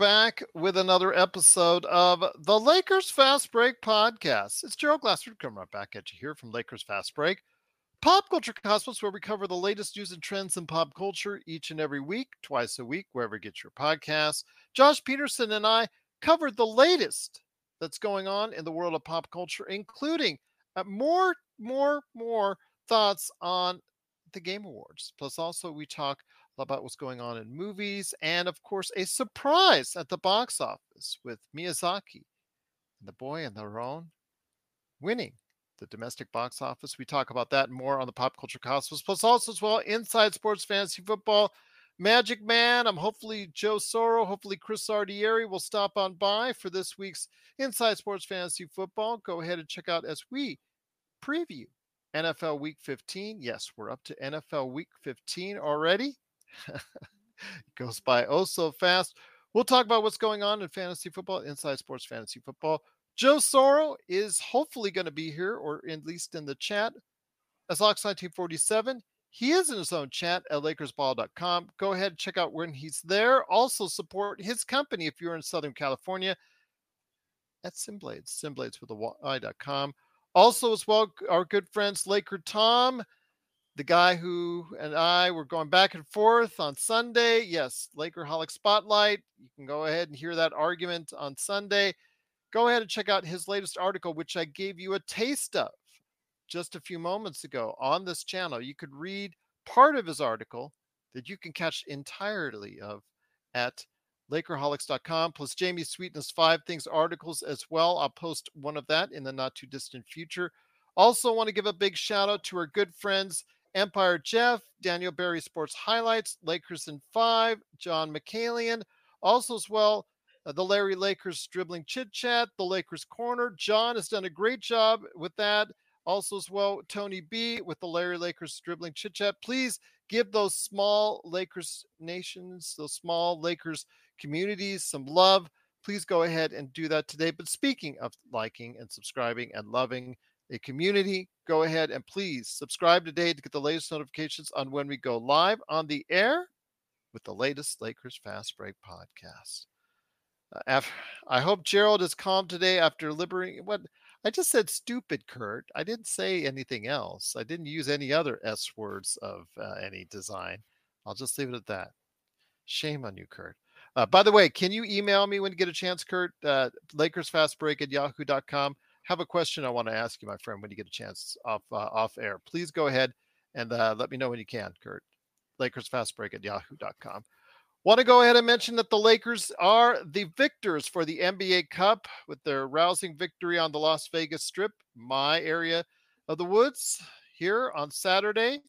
back with another episode of the Lakers Fast Break podcast. It's Gerald Glassford coming right back at you here from Lakers Fast Break, Pop Culture Cosmos, where we cover the latest news and trends in pop culture each and every week, twice a week, wherever you get your podcasts. Josh Peterson and I covered the latest that's going on in the world of pop culture, including uh, more, more, more thoughts on the Game Awards. Plus, also we talk about what's going on in movies, and of course, a surprise at the box office with Miyazaki and the boy and the Heron winning the domestic box office. We talk about that more on the Pop Culture Cosmos, plus also as well inside sports fantasy football. Magic Man. I'm hopefully Joe Soro, hopefully Chris Ardieri will stop on by for this week's Inside Sports Fantasy Football. Go ahead and check out as we preview NFL Week 15. Yes, we're up to NFL Week 15 already. goes by oh so fast. We'll talk about what's going on in fantasy football, inside sports fantasy football. Joe Soro is hopefully going to be here, or at least in the chat. As Locks 1947, he is in his own chat at LakersBall.com. Go ahead and check out when he's there. Also support his company if you're in Southern California at Simblades, Simblades with a Y.com. Also, as well, our good friends Laker Tom the guy who and I were going back and forth on Sunday. Yes, Lakerholic Spotlight. You can go ahead and hear that argument on Sunday. Go ahead and check out his latest article, which I gave you a taste of just a few moments ago on this channel. You could read part of his article that you can catch entirely of at Lakerholics.com, plus Jamie Sweetness Five Things articles as well. I'll post one of that in the not too distant future. Also, want to give a big shout out to our good friends Empire Jeff, Daniel Barry Sports Highlights, Lakers in Five, John McCallion. Also, as well, uh, the Larry Lakers Dribbling Chit Chat, the Lakers Corner. John has done a great job with that. Also, as well, Tony B with the Larry Lakers Dribbling Chit Chat. Please give those small Lakers nations, those small Lakers communities some love. Please go ahead and do that today. But speaking of liking and subscribing and loving, a community, go ahead and please subscribe today to get the latest notifications on when we go live on the air with the latest Lakers Fast Break podcast. Uh, after, I hope Gerald is calm today after liberating what I just said stupid, Kurt. I didn't say anything else. I didn't use any other S words of uh, any design. I'll just leave it at that. Shame on you, Kurt. Uh, by the way, can you email me when you get a chance, Kurt? Uh, LakersFastBreak at yahoo.com have a question I want to ask you, my friend, when you get a chance off uh, off air. Please go ahead and uh, let me know when you can, Kurt. Lakers Fast Break at yahoo.com. Want to go ahead and mention that the Lakers are the victors for the NBA Cup with their rousing victory on the Las Vegas Strip, my area of the woods, here on Saturday.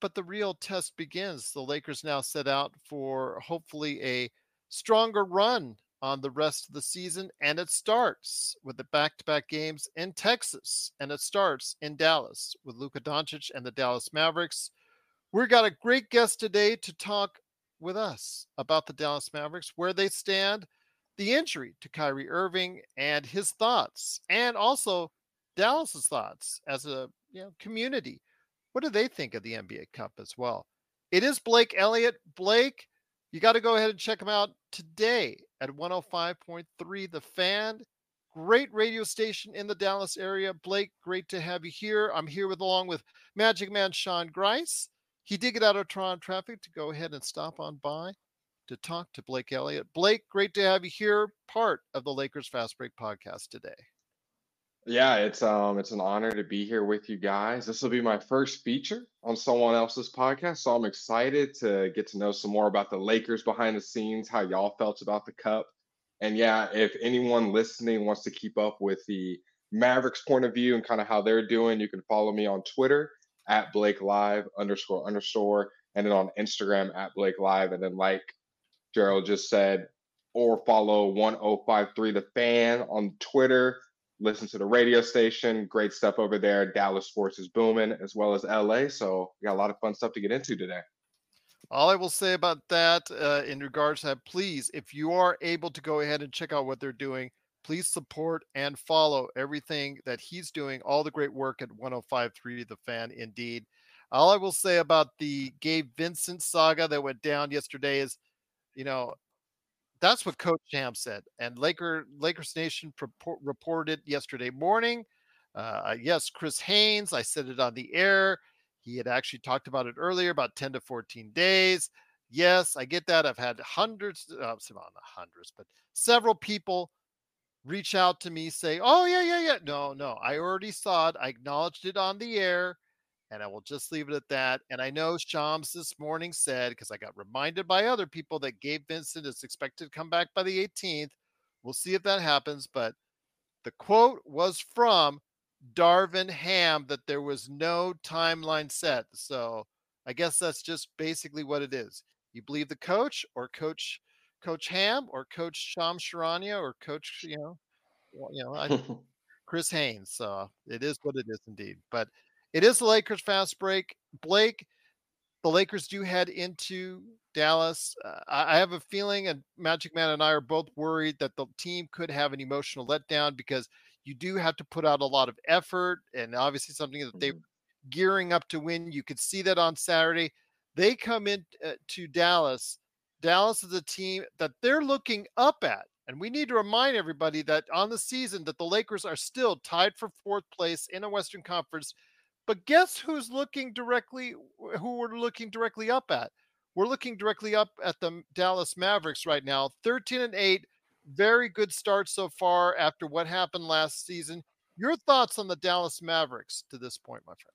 But the real test begins. The Lakers now set out for hopefully a stronger run on the rest of the season. And it starts with the back to back games in Texas. And it starts in Dallas with Luka Doncic and the Dallas Mavericks. We've got a great guest today to talk with us about the Dallas Mavericks, where they stand, the injury to Kyrie Irving, and his thoughts, and also Dallas's thoughts as a you know, community what do they think of the NBA Cup as well? It is Blake Elliott. Blake, you got to go ahead and check them out today at 105.3 The Fan. Great radio station in the Dallas area. Blake, great to have you here. I'm here with along with Magic Man Sean Grice. He did get out of Toronto traffic to go ahead and stop on by to talk to Blake Elliott. Blake, great to have you here, part of the Lakers Fast Break podcast today. Yeah, it's um it's an honor to be here with you guys. This will be my first feature on someone else's podcast, so I'm excited to get to know some more about the Lakers behind the scenes, how y'all felt about the cup. And yeah, if anyone listening wants to keep up with the Mavericks point of view and kind of how they're doing, you can follow me on Twitter at Blake Live underscore underscore, and then on Instagram at Blake Live. And then like Gerald just said, or follow 1053 The Fan on Twitter. Listen to the radio station. Great stuff over there. Dallas sports is booming as well as LA. So we got a lot of fun stuff to get into today. All I will say about that uh, in regards to that, please, if you are able to go ahead and check out what they're doing, please support and follow everything that he's doing, all the great work at 1053 The Fan, indeed. All I will say about the Gabe Vincent saga that went down yesterday is you know, that's what Coach Ham said. And Laker Lakers Nation purport, reported yesterday morning. Uh, yes, Chris Haynes. I said it on the air. He had actually talked about it earlier, about 10 to 14 days. Yes, I get that. I've had hundreds, uh, not hundreds, but several people reach out to me, say, "Oh yeah, yeah, yeah." No, no, I already saw it. I acknowledged it on the air. And I will just leave it at that. And I know Shams this morning said, because I got reminded by other people that Gabe Vincent is expected to come back by the 18th. We'll see if that happens. But the quote was from Darvin Ham that there was no timeline set. So I guess that's just basically what it is. You believe the coach or coach Coach Ham or Coach Shams Charania or Coach, you know, you know, I, Chris Haynes. So it is what it is indeed. But it is the Lakers fast break. Blake, the Lakers do head into Dallas. Uh, I have a feeling, and Magic Man and I are both worried that the team could have an emotional letdown because you do have to put out a lot of effort and obviously something that they're mm-hmm. gearing up to win. You could see that on Saturday. They come in uh, to Dallas. Dallas is a team that they're looking up at. And we need to remind everybody that on the season that the Lakers are still tied for fourth place in a Western Conference but guess who's looking directly, who we're looking directly up at? We're looking directly up at the Dallas Mavericks right now, 13 and 8. Very good start so far after what happened last season. Your thoughts on the Dallas Mavericks to this point, my friend?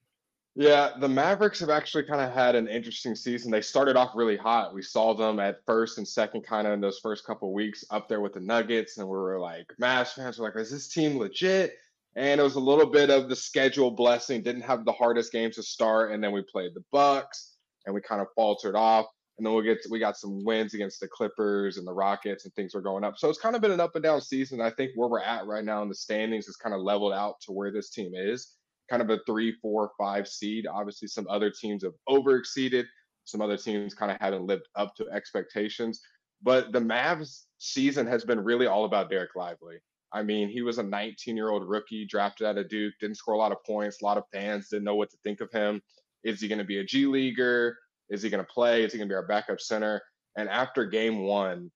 Yeah, the Mavericks have actually kind of had an interesting season. They started off really hot. We saw them at first and second, kind of in those first couple weeks, up there with the Nuggets, and we were like, Mavs fans were like, "Is this team legit?" And it was a little bit of the schedule blessing. Didn't have the hardest games to start, and then we played the Bucks, and we kind of faltered off. And then we get we got some wins against the Clippers and the Rockets, and things were going up. So it's kind of been an up and down season. I think where we're at right now in the standings is kind of leveled out to where this team is, kind of a three, four, five seed. Obviously, some other teams have over exceeded. Some other teams kind of haven't lived up to expectations. But the Mavs season has been really all about Dereck Lively. I mean, he was a 19 year old rookie drafted out of Duke, didn't score a lot of points. A lot of fans didn't know what to think of him. Is he going to be a G Leaguer? Is he going to play? Is he going to be our backup center? And after game one,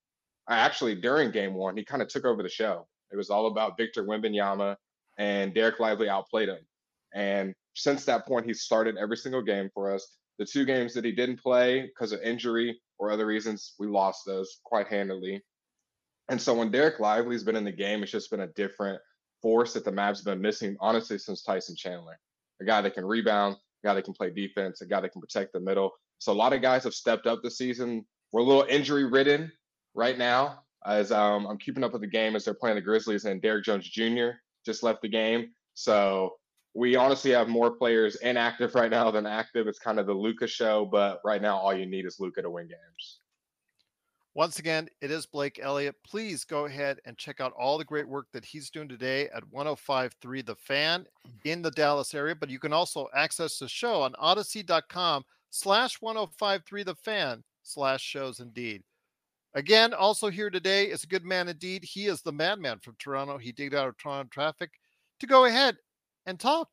actually during game one, he kind of took over the show. It was all about Victor Wembanyama, and Dereck Lively outplayed him. And since that point, he started every single game for us. The two games that he didn't play because of injury or other reasons, we lost those quite handily. And so when Dereck Lively's been in the game, it's just been a different force that the Mavs have been missing, honestly, since Tyson Chandler. A guy that can rebound, a guy that can play defense, a guy that can protect the middle. So a lot of guys have stepped up this season. We're a little injury ridden right now as um, I'm keeping up with the game as they're playing the Grizzlies and Derrick Jones Jr. just left the game. So we honestly have more players inactive right now than active. It's kind of the Luka show, but right now all you need is Luka to win games. Once again, it is Blake Elliott. Please go ahead and check out all the great work that he's doing today at 1053 The Fan mm. in the Dallas area. But you can also access the show on audacy.com slash 1053 The Fan slash shows indeed. Again, also here today is a good man indeed. He is the madman from Toronto. He digged out of Toronto traffic to go ahead and talk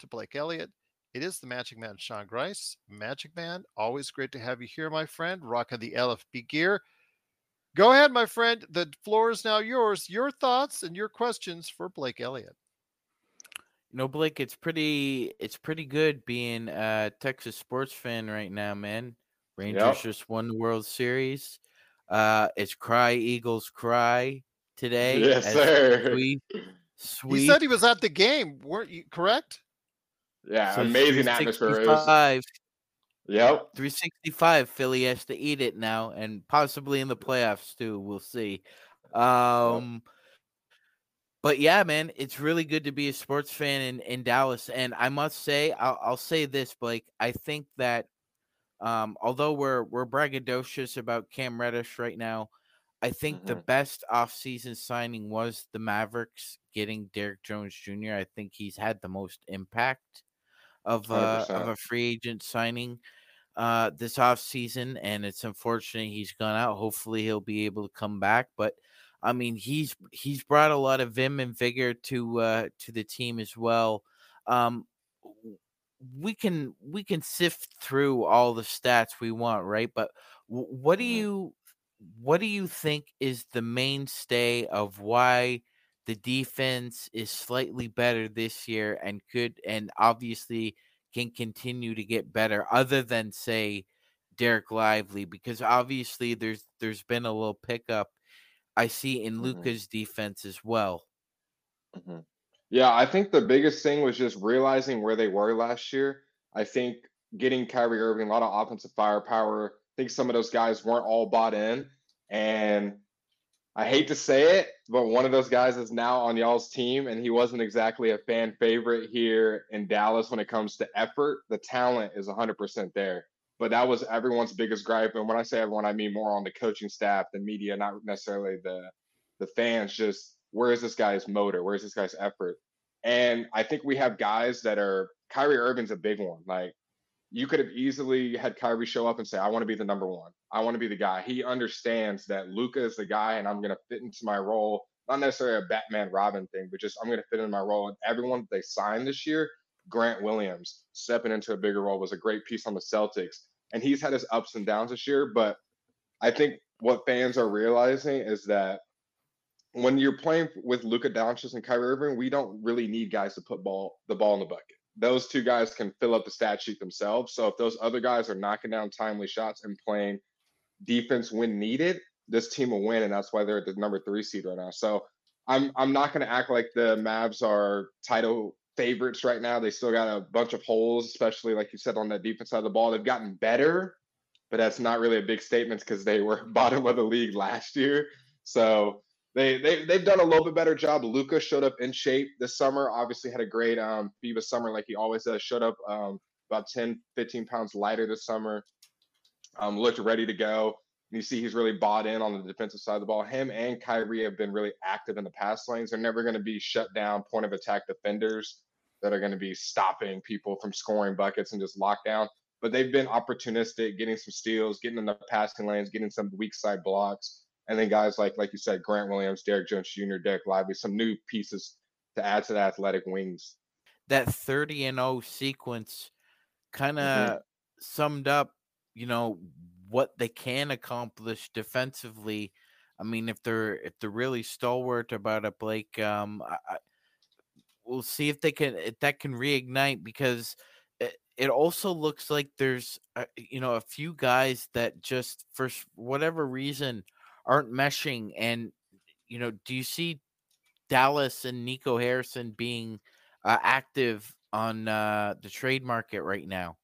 to Blake Elliott. It is the Magic Man, Sean Grice. Magic Man, always great to have you here, my friend. Rocking the LFB gear. Go ahead, my friend. The floor is now yours. Your thoughts and your questions for Blake Elliott. You know, Blake, it's pretty it's pretty good being a Texas sports fan right now, man. Rangers yep. just won the World Series. Uh it's cry Eagles cry today. Yes, sir. Sweet, sweet. He said he was at the game, weren't you correct? Yeah, so amazing atmosphere. Yep. 365 Philly has to eat it now and possibly in the playoffs too. We'll see. Um but yeah, man, it's really good to be a sports fan in, in Dallas. And I must say, I'll, I'll say this, Blake. I think that um, although we're we're braggadocious about Cam Reddish right now, I think mm-hmm. the best offseason signing was the Mavericks getting Derrick Jones Jr. I think he's had the most impact of uh, of a free agent signing uh, this offseason, and it's unfortunate he's gone out. Hopefully, he'll be able to come back. But I mean, he's he's brought a lot of vim and vigor to uh, to the team as well. Um, we can we can sift through all the stats we want, right? But what do mm-hmm. you what do you think is the mainstay of why the defense is slightly better this year and could and obviously can continue to get better other than say Dereck Lively because obviously there's there's been a little pickup I see in mm-hmm. Luka's defense as well. Mm-hmm. Yeah, I think the biggest thing was just realizing where they were last year. I think getting Kyrie Irving a lot of offensive firepower. I think some of those guys weren't all bought in. And I hate to say it, but one of those guys is now on y'all's team, and he wasn't exactly a fan favorite here in Dallas when it comes to effort. The talent is 100% there. But that was everyone's biggest gripe. And when I say everyone, I mean more on the coaching staff, the media, not necessarily the the fans. Just where is this guy's motor? Where's this guy's effort? And I think we have guys that are Kyrie Irving's a big one. Like you could have easily had Kyrie show up and say, I want to be the number one. I want to be the guy. He understands that Luka is the guy and I'm going to fit into my role. Not necessarily a Batman Robin thing, but just I'm going to fit in my role. And everyone that they signed this year, Grant Williams stepping into a bigger role was a great piece on the Celtics. And he's had his ups and downs this year. But I think what fans are realizing is that when you're playing with Luka Doncic and Kyrie Irving, we don't really need guys to put ball the ball in the bucket those two guys can fill up the stat sheet themselves. So if those other guys are knocking down timely shots and playing defense when needed, this team will win, and that's why they're the number three seed right now. So I'm I'm not going to act like the Mavs are title favorites right now. They still got a bunch of holes, especially like you said on that defense side of the ball. They've gotten better, but that's not really a big statement because they were bottom of the league last year. So they, they they've done a little bit better job. Luka showed up in shape this summer. Obviously had a great um FIBA summer like he always does. Showed up um about 10, 15 pounds lighter this summer. Um, looked ready to go. And you see he's really bought in on the defensive side of the ball. Him and Kyrie have been really active in the pass lanes. They're never going to be shut down point of attack defenders that are going to be stopping people from scoring buckets and just lockdown. But they've been opportunistic, getting some steals, getting in the passing lanes, getting some weak side blocks and then guys like like you said, Grant Williams, Derrick Jones Jr., Dereck Lively, some new pieces to add to the athletic wings. That 30 and 0 sequence kind of mm-hmm. summed up, you know, what they can accomplish defensively. I mean, if they're if they're really stalwart about it, Blake, um, I, we'll see if they can if that can reignite because it, it also looks like there's uh, you know a few guys that just for whatever reason aren't meshing. And you know, do you see Dallas and Nico Harrison being uh, active on uh, the trade market right now?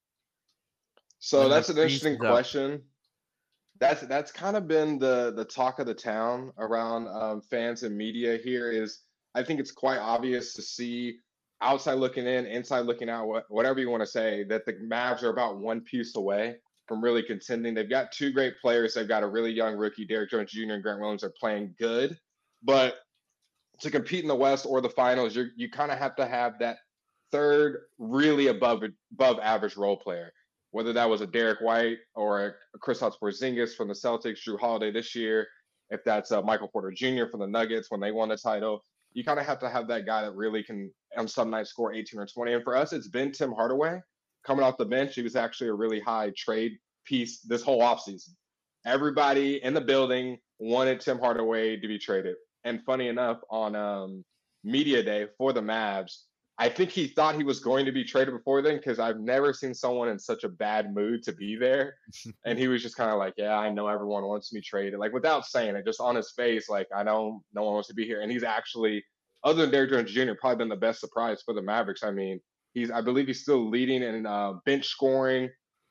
So that's an interesting question. That's that's kind of been the the talk of the town around um, fans and media here. Is I think it's quite obvious to see outside looking in, inside looking out, whatever you want to say, that the Mavs are about one piece away from really contending. They've got two great players. They've got a really young rookie, Derrick Jones Jr. and Grant Williams are playing good, but to compete in the West or the finals, you you kind of have to have that third really above above average role player. Whether that was a Derrick White or a Kristaps Porzingis from the Celtics, Jrue Holiday this year, if that's a Michael Porter Jr. from the Nuggets when they won the title, you kind of have to have that guy that really can on some nights score 18 or 20. And for us, it's been Tim Hardaway coming off the bench, he was actually a really high trade piece this whole offseason. Everybody in the building wanted Tim Hardaway to be traded. And funny enough, on um, media day for the Mavs, I think he thought he was going to be traded before then because I've never seen someone in such a bad mood to be there. and he was just kind of like, Yeah, I know everyone wants me traded. Like without saying it, just on his face, like, I know no one wants to be here. And he's actually, other than Derrick Jones Jr., probably been the best surprise for the Mavericks. I mean, he's I believe he's still leading in uh, bench scoring,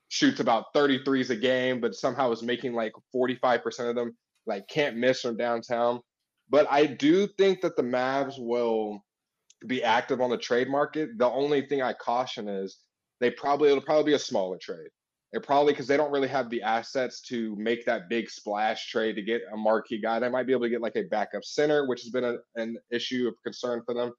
shoots about 33s a game, but somehow is making like 45% of them, like can't miss from downtown. But I do think that the Mavs will be active on the trade market. The only thing I caution is they probably it'll probably be a smaller trade. It probably because they don't really have the assets to make that big splash trade to get a marquee guy. They might be able to get like a backup center, which has been a, an issue of concern for them.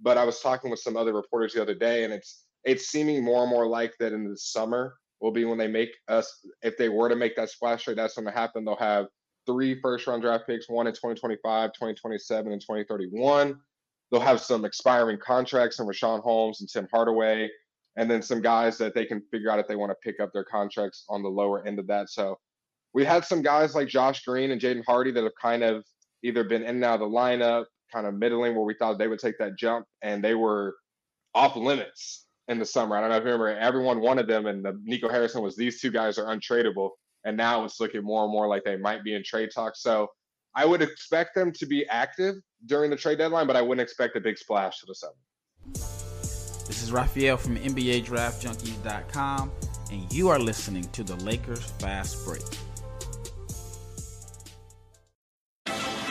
But I was talking with some other reporters the other day, and it's it's seeming more and more like that in the summer will be when they make us if they were to make that splash trade, that's going to happen. They'll have three first round draft picks, one in 2025, 2027, and 2031 they'll have some expiring contracts from Richaun Holmes and Tim Hardaway, and then some guys that they can figure out if they want to pick up their contracts on the lower end of that. So we had some guys like Josh Green and Jaden Hardy that have kind of either been in and out of the lineup, kind of middling where we thought they would take that jump, and they were off limits in the summer. I don't know if you remember, everyone wanted them, and the Nico Harrison was these two guys are untradeable, and now it's looking more and more like they might be in trade talks. So I would expect them to be active during the trade deadline, but I wouldn't expect a big splash to the seven. This is Raphael from NBA Draft Junkies.com, and you are listening to the Lakers Fast Break.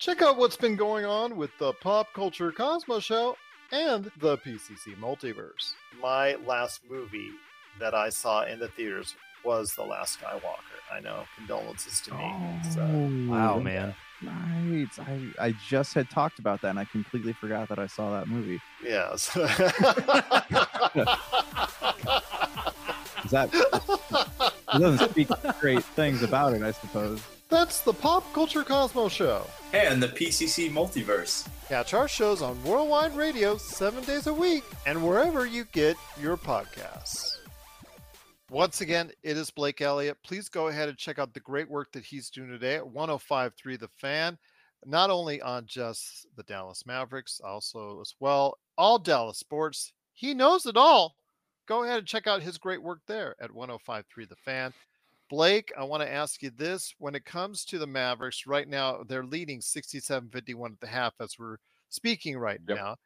Check out what's been going on with the Pop Culture Cosmos Show and the PCC Multiverse. My last movie that I saw in the theaters was The Last Skywalker. I know, condolences to me. So, oh. Wow, man. Right. I, I just had talked about that and I completely forgot that I saw that movie. yes. Is that it doesn't speak great things about it, I suppose. That's the Pop Culture Cosmos Show. and the PCC Multiverse. Catch our shows on Worldwide Radio seven days a week and wherever you get your podcasts. Once again, it is Blake Elliott. Please go ahead and check out the great work that he's doing today at 1053 The Fan, not only on just the Dallas Mavericks, also as well, all Dallas sports. He knows it all. Go ahead and check out his great work there at 1053 The Fan. Blake, I want to ask you this. When it comes to the Mavericks, right now, they're leading 67 51 at the half as we're speaking right Yep. now.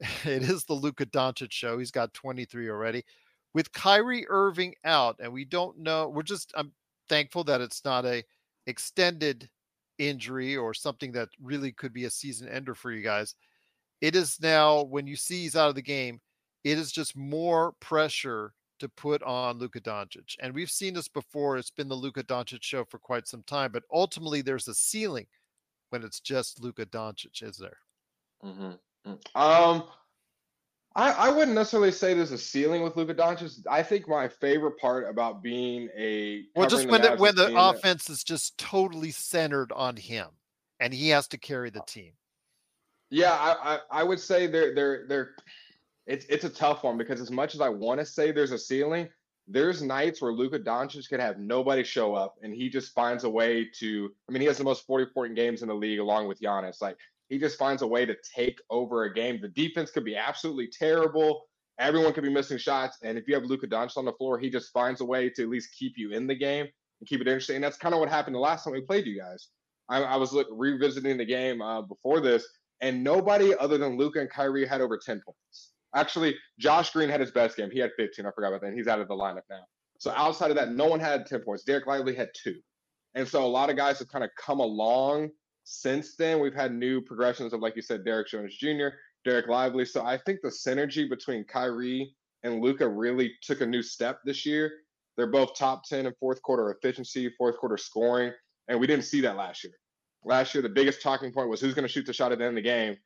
It is the Luka Doncic show. He's got 23 already. With Kyrie Irving out, and we don't know, we're just, I'm thankful that it's not a extended injury or something that really could be a season ender for you guys. It is now, when you see he's out of the game, it is just more pressure to put on Luka Doncic. And we've seen this before. It's been the Luka Doncic show for quite some time, but ultimately there's a ceiling when it's just Luka Doncic, is there? hmm Um, I, I wouldn't necessarily say there's a ceiling with Luka Doncic. I think my favorite part about being a Well, just when the when the offense is just totally centered on him and he has to carry the team. Yeah, I, I, I would say they're they're they're it's it's a tough one because as much as I want to say there's a ceiling, there's nights where Luka Doncic could have nobody show up and he just finds a way to I mean he has the most 40 point games in the league along with Giannis. Like he just finds a way to take over a game. The defense could be absolutely terrible. everyone could be missing shots. And if you have Luka Doncic on the floor, he just finds a way to at least keep you in the game and keep it interesting. And that's kind of what happened the last time we played you guys. I, I was look, revisiting the game uh, before this, and nobody other than Luka and Kyrie had over 10 points. Actually, Josh Green had his best game. He had 15. I forgot about that. He's out of the lineup now. So outside of that, no one had 10 points. Dereck Lively had two. And so a lot of guys have kind of come along since then. We've had new progressions of, like you said, Derrick Jones Jr., Dereck Lively. So I think the synergy between Kyrie and Luka really took a new step this year. They're both top 10 in fourth quarter efficiency, fourth quarter scoring. And we didn't see that last year. Last year, the biggest talking point was who's going to shoot the shot at the end of the game.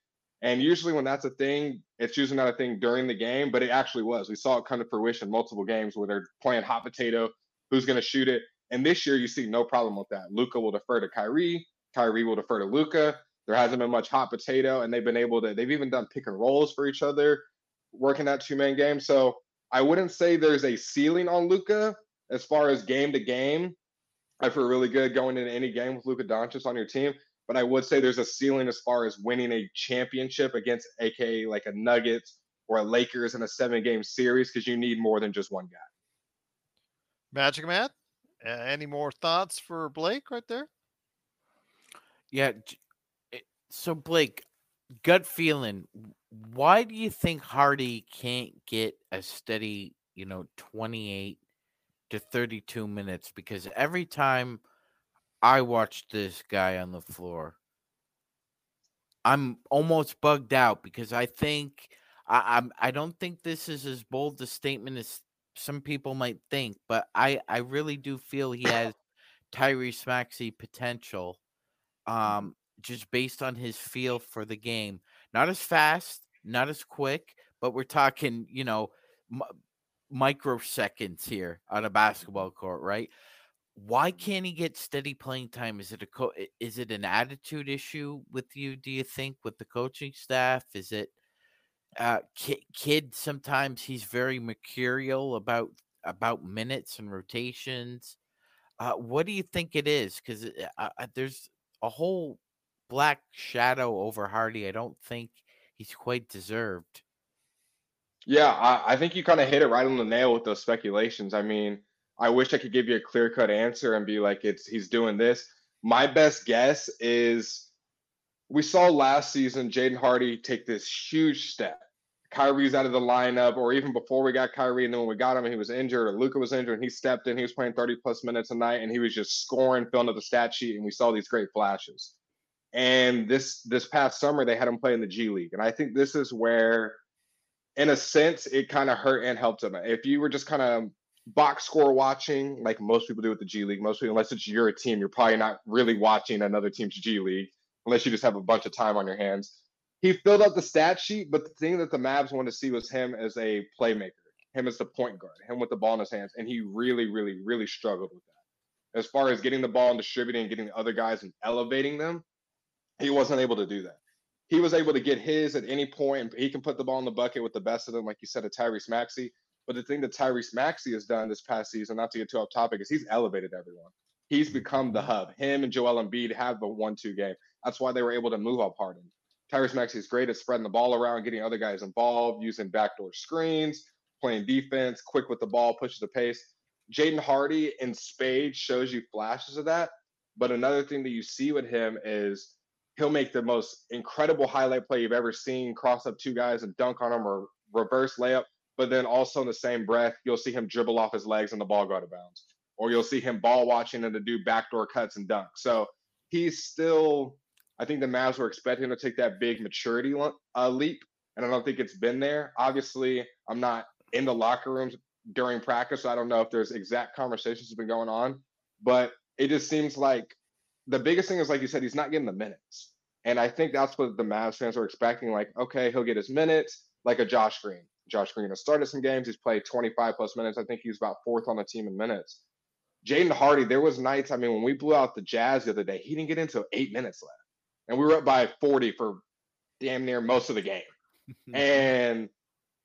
And usually, when that's a thing, it's usually not a thing during the game, but it actually was. We saw it come to fruition multiple games where they're playing hot potato, who's going to shoot it. And this year, you see no problem with that. Luka will defer to Kyrie. Kyrie will defer to Luka. There hasn't been much hot potato, and they've been able to. They've even done pick and rolls for each other, working that two man game. So I wouldn't say there's a ceiling on Luka as far as game to game. I feel really good going into any game with Luka Doncic on your team. But I would say there's a ceiling as far as winning a championship against, aka like a Nuggets or a Lakers in a seven game series, because you need more than just one guy. Magic Man, any more thoughts for Blake right there? Yeah. Eh, so Blake, gut feeling. Why do you think Hardy can't get a steady, you know, 28 to 32 minutes because every time I watched this guy on the floor, I'm almost bugged out because I think I, I'm I don't think this is as bold a statement as some people might think, but I I really do feel he has Tyrese Maxey potential, um, just based on his feel for the game. Not as fast, not as quick, but we're talking, you know, microseconds here on a basketball court, right? Why can't he get steady playing time? Is it a co- is it an attitude issue with you? Do you think with the coaching staff? Is it uh, kid, kid? Sometimes he's very mercurial about about minutes and rotations. Uh, what do you think it is? Because uh, uh, there's a whole black shadow over Hardy. I don't think he's quite deserved. Yeah, I, I think you kind of hit it right on the nail with those speculations. I mean, I wish I could give you a clear cut answer and be like, it's he's doing this. My best guess is we saw last season Jaden Hardy take this huge step. Kyrie's out of the lineup, or even before we got Kyrie, and then when we got him, he was injured, or Luka was injured, and he stepped in. He was playing 30 plus minutes a night, and he was just scoring, filling up the stat sheet, and we saw these great flashes. And this this past summer, they had him play in the G League, and I think this is where in a sense, it kind of hurt and helped him. If you were just kind of box score watching, like most people do with the G League, most people, unless it's your team, you're probably not really watching another team's G League unless you just have a bunch of time on your hands. He filled out the stat sheet, but the thing that the Mavs wanted to see was him as a playmaker, him as the point guard, him with the ball in his hands, and he really, really, really struggled with that. As far as getting the ball and distributing and getting the other guys and elevating them, he wasn't able to do that he was able to get his at any point, he can put the ball in the bucket with the best of them, like you said, a Tyrese Maxey. But the thing that Tyrese Maxey has done this past season, not to get too off topic, is he's elevated everyone. He's mm-hmm. become the hub. Him and Joel Embiid have the one-two game. That's why they were able to move up Harden. Tyrese Maxey is great at spreading the ball around, getting other guys involved, using backdoor screens, playing defense, quick with the ball, pushes the pace. Jaden Hardy in spades shows you flashes of that. But another thing that you see with him is he'll make the most incredible highlight play you've ever seen, cross up two guys and dunk on them or reverse layup. But then also in the same breath, you'll see him dribble off his legs and the ball go out of bounds. Or you'll see him ball watching and to do backdoor cuts and dunk. So he's still, I think the Mavs were expecting him to take that big maturity uh, leap. And I don't think it's been there. Obviously, I'm not in the locker rooms during practice. So I don't know if there's exact conversations have been going on. But it just seems like the biggest thing is like you said, he's not getting the minutes. And I think that's what the Mavs fans are expecting. Like, okay, he'll get his minutes, like a Josh Green. Josh Green has started some games. He's played 25 plus minutes. I think he's about fourth on the team in minutes. Jaden Hardy, there was nights. I mean, when we blew out the Jazz the other day, he didn't get into eight minutes left, and we were up by 40 for damn near most of the game. and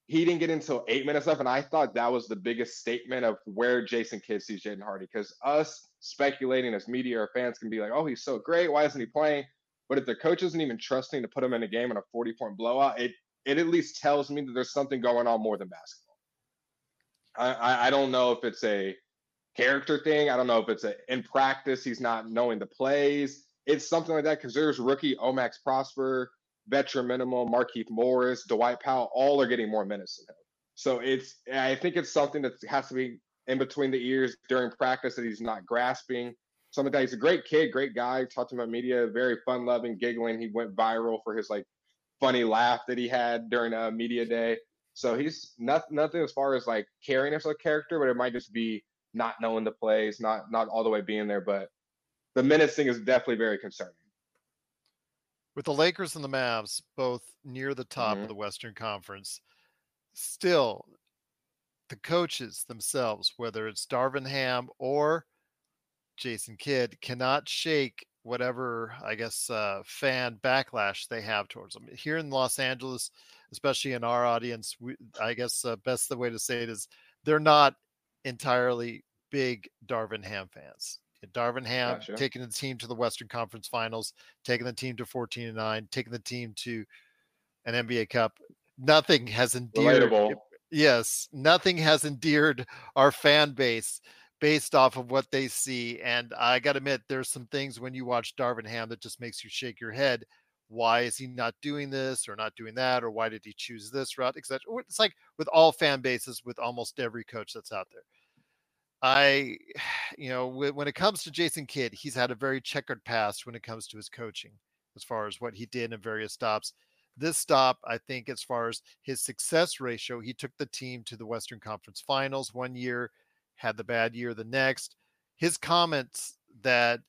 he didn't get until eight minutes left, and I thought that was the biggest statement of where Jason Kidd sees Jaden Hardy. Because us speculating as media or fans can be like, "Oh, he's so great. Why isn't he playing?" But if the coach isn't even trusting to put him in a game in a 40 point blowout, it it at least tells me that there's something going on more than basketball. I, I, I don't know if it's a character thing. I don't know if it's a in practice he's not knowing the plays. It's something like that because there's rookie Omax Prosper, veteran minimal, Markieff Morris, Dwight Powell, all are getting more minutes than him. So it's I think it's something that has to be in between the ears during practice that he's not grasping. Something that he's a great kid, great guy. Talked to my media, very fun loving, giggling. He went viral for his like funny laugh that he had during a media day. So he's not, nothing as far as like carrying as a character, but it might just be not knowing the plays, not not all the way being there. But the minutes thing is definitely very concerning. With the Lakers and the Mavs both near the top Mhm. of the Western Conference, still the coaches themselves, whether it's Darvin Ham or Jason Kidd, cannot shake whatever I guess uh, fan backlash they have towards them. Here in Los Angeles, especially in our audience, we, I guess uh, best the way to say it is they're not entirely big Darvin Ham fans. Darvin Ham Gotcha. taking the team to the Western Conference Finals, taking the team to 14 and 9, taking the team to an NBA Cup. Nothing has endeared Relatable. yes, nothing has endeared our fan base based off of what they see. And I got to admit, there's some things when you watch Darvin Ham that just makes you shake your head. Why is he not doing this or not doing that? Or why did he choose this route, etc. It's like with all fan bases, with almost every coach that's out there. I, you know, when it comes to Jason Kidd, he's had a very checkered past when it comes to his coaching, as far as what he did in various stops. This stop, I think, as far as his success ratio, he took the team to the Western Conference Finals one year, had the bad year the next. His comments that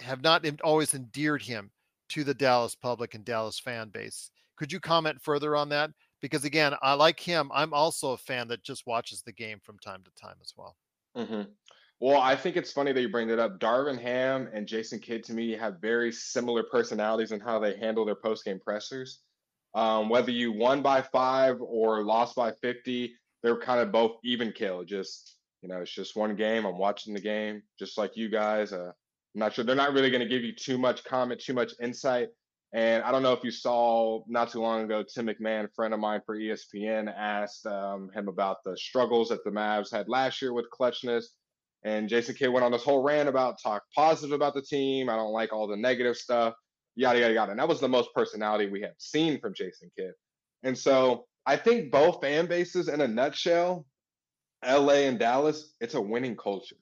have not always endeared him to the Dallas public and Dallas fan base. Could you comment further on that? Because again, I like him. I'm also a fan that just watches the game from time to time as well. hmm Well, I think it's funny that you bring that up. Darvin Ham and Jason Kidd to me have very similar personalities in how they handle their post game pressers. Um, whether you won by five or lost by 50, they're kind of both even kill. Just, you know, it's just one game. I'm watching the game, just like you guys. Uh, I'm not sure. They're not really going to give you too much comment, too much insight. And I don't know if you saw not too long ago, Tim McMahon, a friend of mine for ESPN, asked um, him about the struggles that the Mavs had last year with clutchness. And Jason Kidd went on this whole rant about talk positive about the team. I don't like all the negative stuff, yada, yada, yada. And that was the most personality we have seen from Jason Kidd. And so I think both fan bases, in a nutshell, LA and Dallas, it's a winning culture.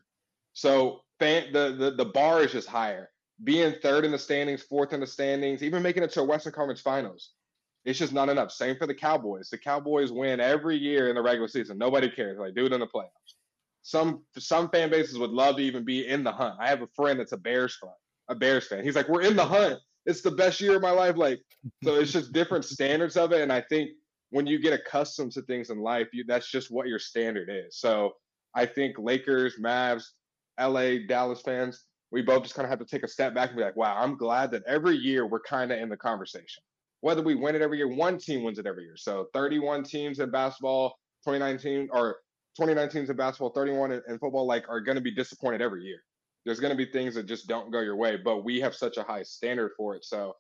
So fan, the, the the bar is just higher. Being third in the standings, fourth in the standings, even making it to a Western Conference Finals, it's just not enough. Same for the Cowboys. The Cowboys win every year in the regular season. Nobody cares. Like do it in the playoffs. Some some fan bases would love to even be in the hunt. I have a friend that's a Bears fan. A Bears fan. He's like, we're in the hunt. It's the best year of my life. Like, so it's just different standards of it. And I think when you get accustomed to things in life, you that's just what your standard is. So I think Lakers, Mavs, LA, Dallas fans, we both just kind of have to take a step back and be like, wow, I'm glad that every year we're kind of in the conversation. Whether we win it every year, one team wins it every year. So 31 teams in basketball, 2019 or 29 teams in basketball, 31 in, in football, like are going to be disappointed every year. There's going to be things that just don't go your way, but we have such a high standard for it. So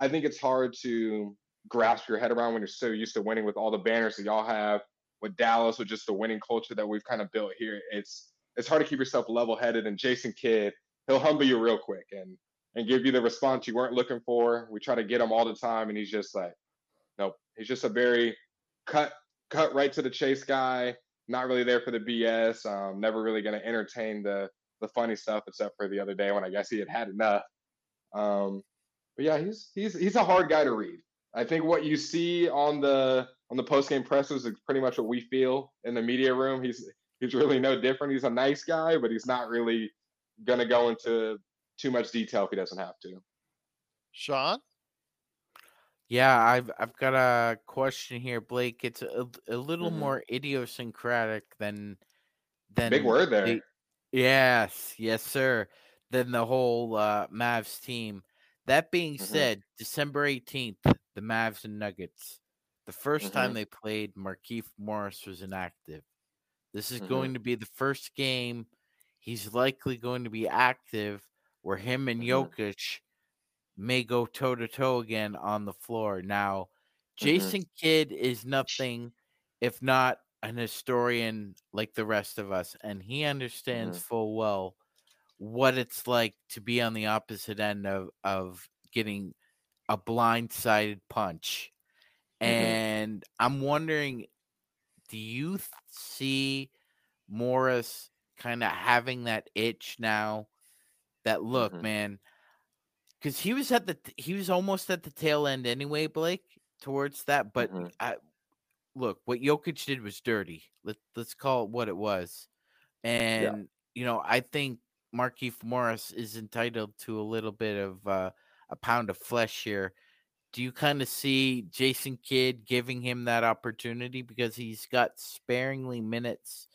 I think it's hard to grasp your head around when you're so used to winning with all the banners that y'all have with Dallas, with just the winning culture that we've kind of built here. It's it's hard to keep yourself level headed. And Jason Kidd, he'll humble you real quick and and give you the response you weren't looking for. We try to get him all the time, and he's just like, nope. He's just a very cut cut right to the chase guy. Not really there for the BS. Um, never really going to entertain the the funny stuff, except for the other day when I guess he had had enough. Um, but yeah, he's he's he's a hard guy to read. I think what you see on the on the post game pressers is pretty much what we feel in the media room. He's he's really no different. He's a nice guy, but he's not really gonna go into too much detail if he doesn't have to. Sean? Yeah, I've I've got a question here, Blake. It's a, a little Mhm. more idiosyncratic than than Big word there. the- yes, yes, sir. Than the whole uh, Mavs team. That being Mhm. said, December eighteenth, the Mavs and Nuggets. The 1st time Mhm. they played, Markieff Morris was inactive. This is Mhm. going to be the first game he's likely going to be active where him and Mhm. Jokic may go toe to toe again on the floor. Now, Jason Kidd is nothing if not an historian like the rest of us, and he understands full well what it's like to be on the opposite end of of getting a blindsided punch. And I'm wondering, do you see Morris kind of having that itch now? That look, Mhm. man, because he was at the he was almost at the tail end anyway, Blake, towards that. But Mhm. I, look, what Jokic did was dirty. Let let's call it what it was. And you know, I think Markieff Morris is entitled to a little bit of uh, a pound of flesh here. Do you kind of see Jason Kidd giving him that opportunity because he's got sparingly minutes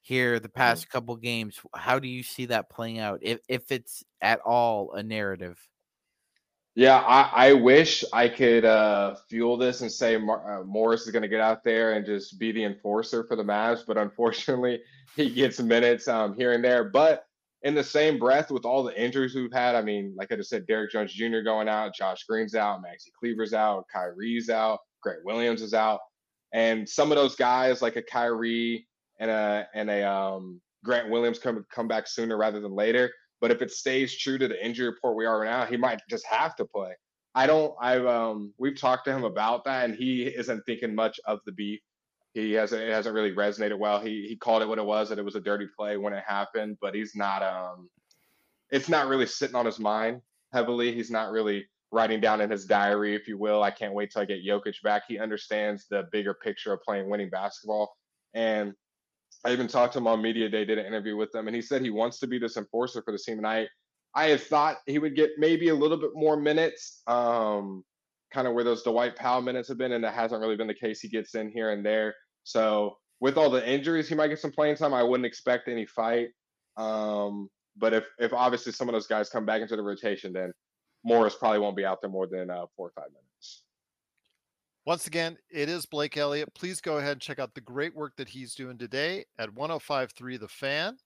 here the past couple games? How do you see that playing out if if it's at all a narrative? Yeah, I, I wish I could uh, fuel this and say Mar- uh, Morris is going to get out there and just be the enforcer for the Mavs, but unfortunately, he gets minutes um, here and there. But in the same breath, with all the injuries we've had, I mean, like I just said, Derrick Jones Jr. going out, Josh Green's out, Maxi Kleber's out, Kyrie's out, Grant Williams is out, and some of those guys like a Kyrie and a and a um, Grant Williams come come back sooner rather than later. But if it stays true to the injury report we are now, he might just have to play. I don't. I've um, we've talked to him about that, and he isn't thinking much of the beef. He hasn't. It hasn't really resonated well. He he called it what it was, that it was a dirty play when it happened, but he's not. Um, it's not really sitting on his mind heavily. He's not really writing down in his diary, if you will. I can't wait till I get Jokic back. He understands the bigger picture of playing winning basketball, and I even talked to him on media day, did an interview with him, and he said he wants to be this enforcer for the team. And I, I had thought he would get maybe a little bit more minutes, um, kind of where those Dwight Powell minutes have been, and that hasn't really been the case. He gets in here and there. So with all the injuries, he might get some playing time. I wouldn't expect any fight. Um, but if if obviously some of those guys come back into the rotation, then Morris probably won't be out there more than uh, four or five minutes. Once again, it is Blake Elliott. Please go ahead and check out the great work that he's doing today at 1053 The Fan.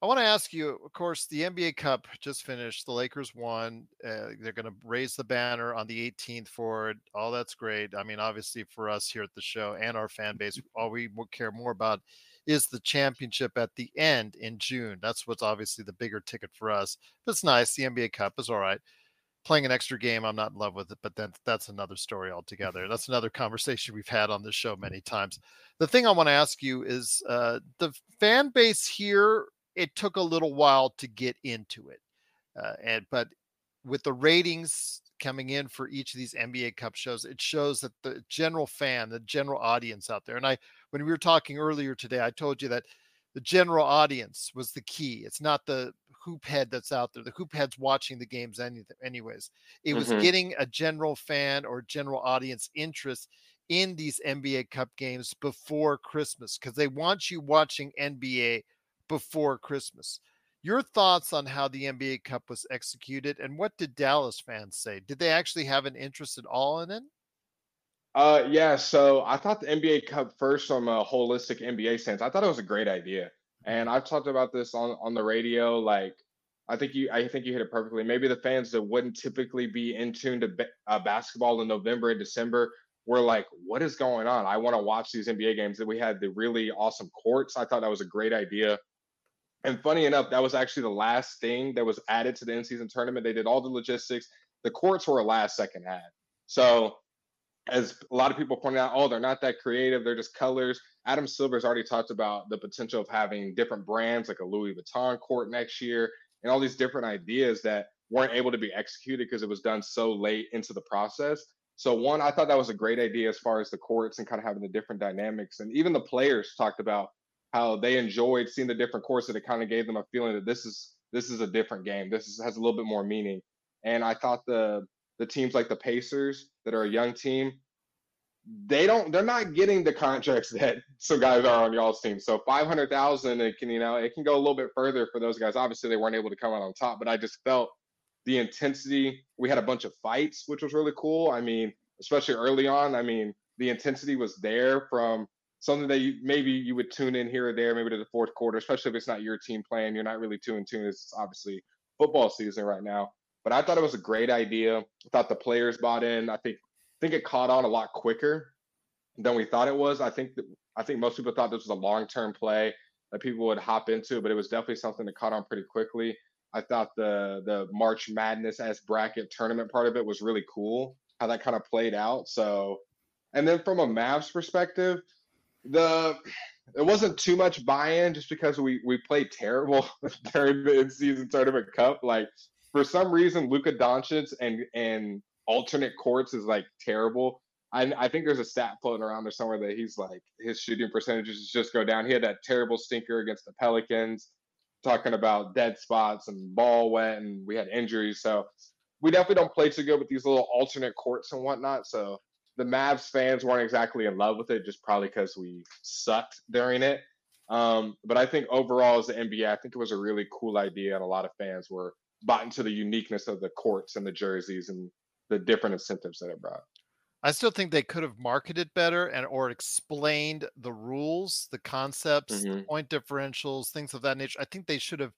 I want to ask you, of course, the NBA Cup just finished. The Lakers won. Uh, they're going to raise the banner on the 18th for it. All that's great. I mean, obviously, for us here at the show and our fan base, all we care more about is the championship at the end in June. That's what's obviously the bigger ticket for us. But it's nice. The NBA Cup is all right playing an extra game i'm not in love with it but then that's another story altogether that's another conversation we've had on this show many times the thing i want to ask you is uh, the fan base here it took a little while to get into it uh, and but with the ratings coming in for each of these nba cup shows it shows that the general fan the general audience out there and i when we were talking earlier today i told you that the general audience was the key. It's not the hoop head that's out there. The hoop head's watching the games any, anyways. It was Mhm. getting a general fan or general audience interest in these NBA Cup games before Christmas because they want you watching NBA before Christmas. Your thoughts on how the NBA Cup was executed and what did Dallas fans say? Did they actually have an interest at all in it? Uh, yeah. So I thought the NBA Cup first from a holistic NBA sense. I thought it was a great idea, and I've talked about this on on the radio. Like, I think you, I think you hit it perfectly. Maybe the fans that wouldn't typically be in tune to uh, basketball in November and December were like, "What is going on? I want to watch these NBA games." That we had the really awesome courts. I thought that was a great idea. And funny enough, that was actually the last thing that was added to the in-season tournament. They did all the logistics. The courts were a last second add. So as a lot of people pointed out, oh, they're not that creative. They're just colors. Adam Silver's already talked about the potential of having different brands like a Louis Vuitton court next year and all these different ideas that weren't able to be executed because it was done so late into the process. So one, I thought that was a great idea as far as the courts and kind of having the different dynamics. And even the players talked about how they enjoyed seeing the different courses it kind of gave them a feeling that this is this is a different game. This is, has a little bit more meaning. And I thought the the teams like the Pacers that are a young team, they don't they're not getting the contracts that some guys are on y'all's team. So five hundred thousand, it can you know it can go a little bit further for those guys. Obviously, they weren't able to come out on top, but I just felt the intensity. We had a bunch of fights, which was really cool. I mean, especially early on. I mean, the intensity was there from something that you, maybe you would tune in here or there, maybe to the fourth quarter, especially if it's not your team playing. You're not really too in tune. It's obviously football season right now. But I thought it was a great idea. I thought the players bought in. I think think it caught on a lot quicker than we thought it was. I think that I think most people thought this was a long term play that people would hop into, but it was definitely something that caught on pretty quickly. I thought the the March Madness as bracket tournament part of it was really cool, how that kind of played out. So, and then from a Mavs perspective, the it wasn't too much buy-in just because we we played terrible during the in-season tournament cup. Like for some reason, Luka Doncic and and alternate courts is like terrible. I, I think there's a stat floating around there somewhere that he's like his shooting percentages just go down. He had that terrible stinker against the Pelicans, talking about dead spots and ball wet, and we had injuries. So we definitely don't play too good with these little alternate courts and whatnot. So the Mavs fans weren't exactly in love with it, just probably because we sucked during it. Um, but I think overall, as the NBA, I think it was a really cool idea, and a lot of fans were bought into the uniqueness of the courts and the jerseys and the different incentives that it brought. I still think they could have marketed better and or explained the rules, the concepts, Mhm. the point differentials, things of that nature. I think they should have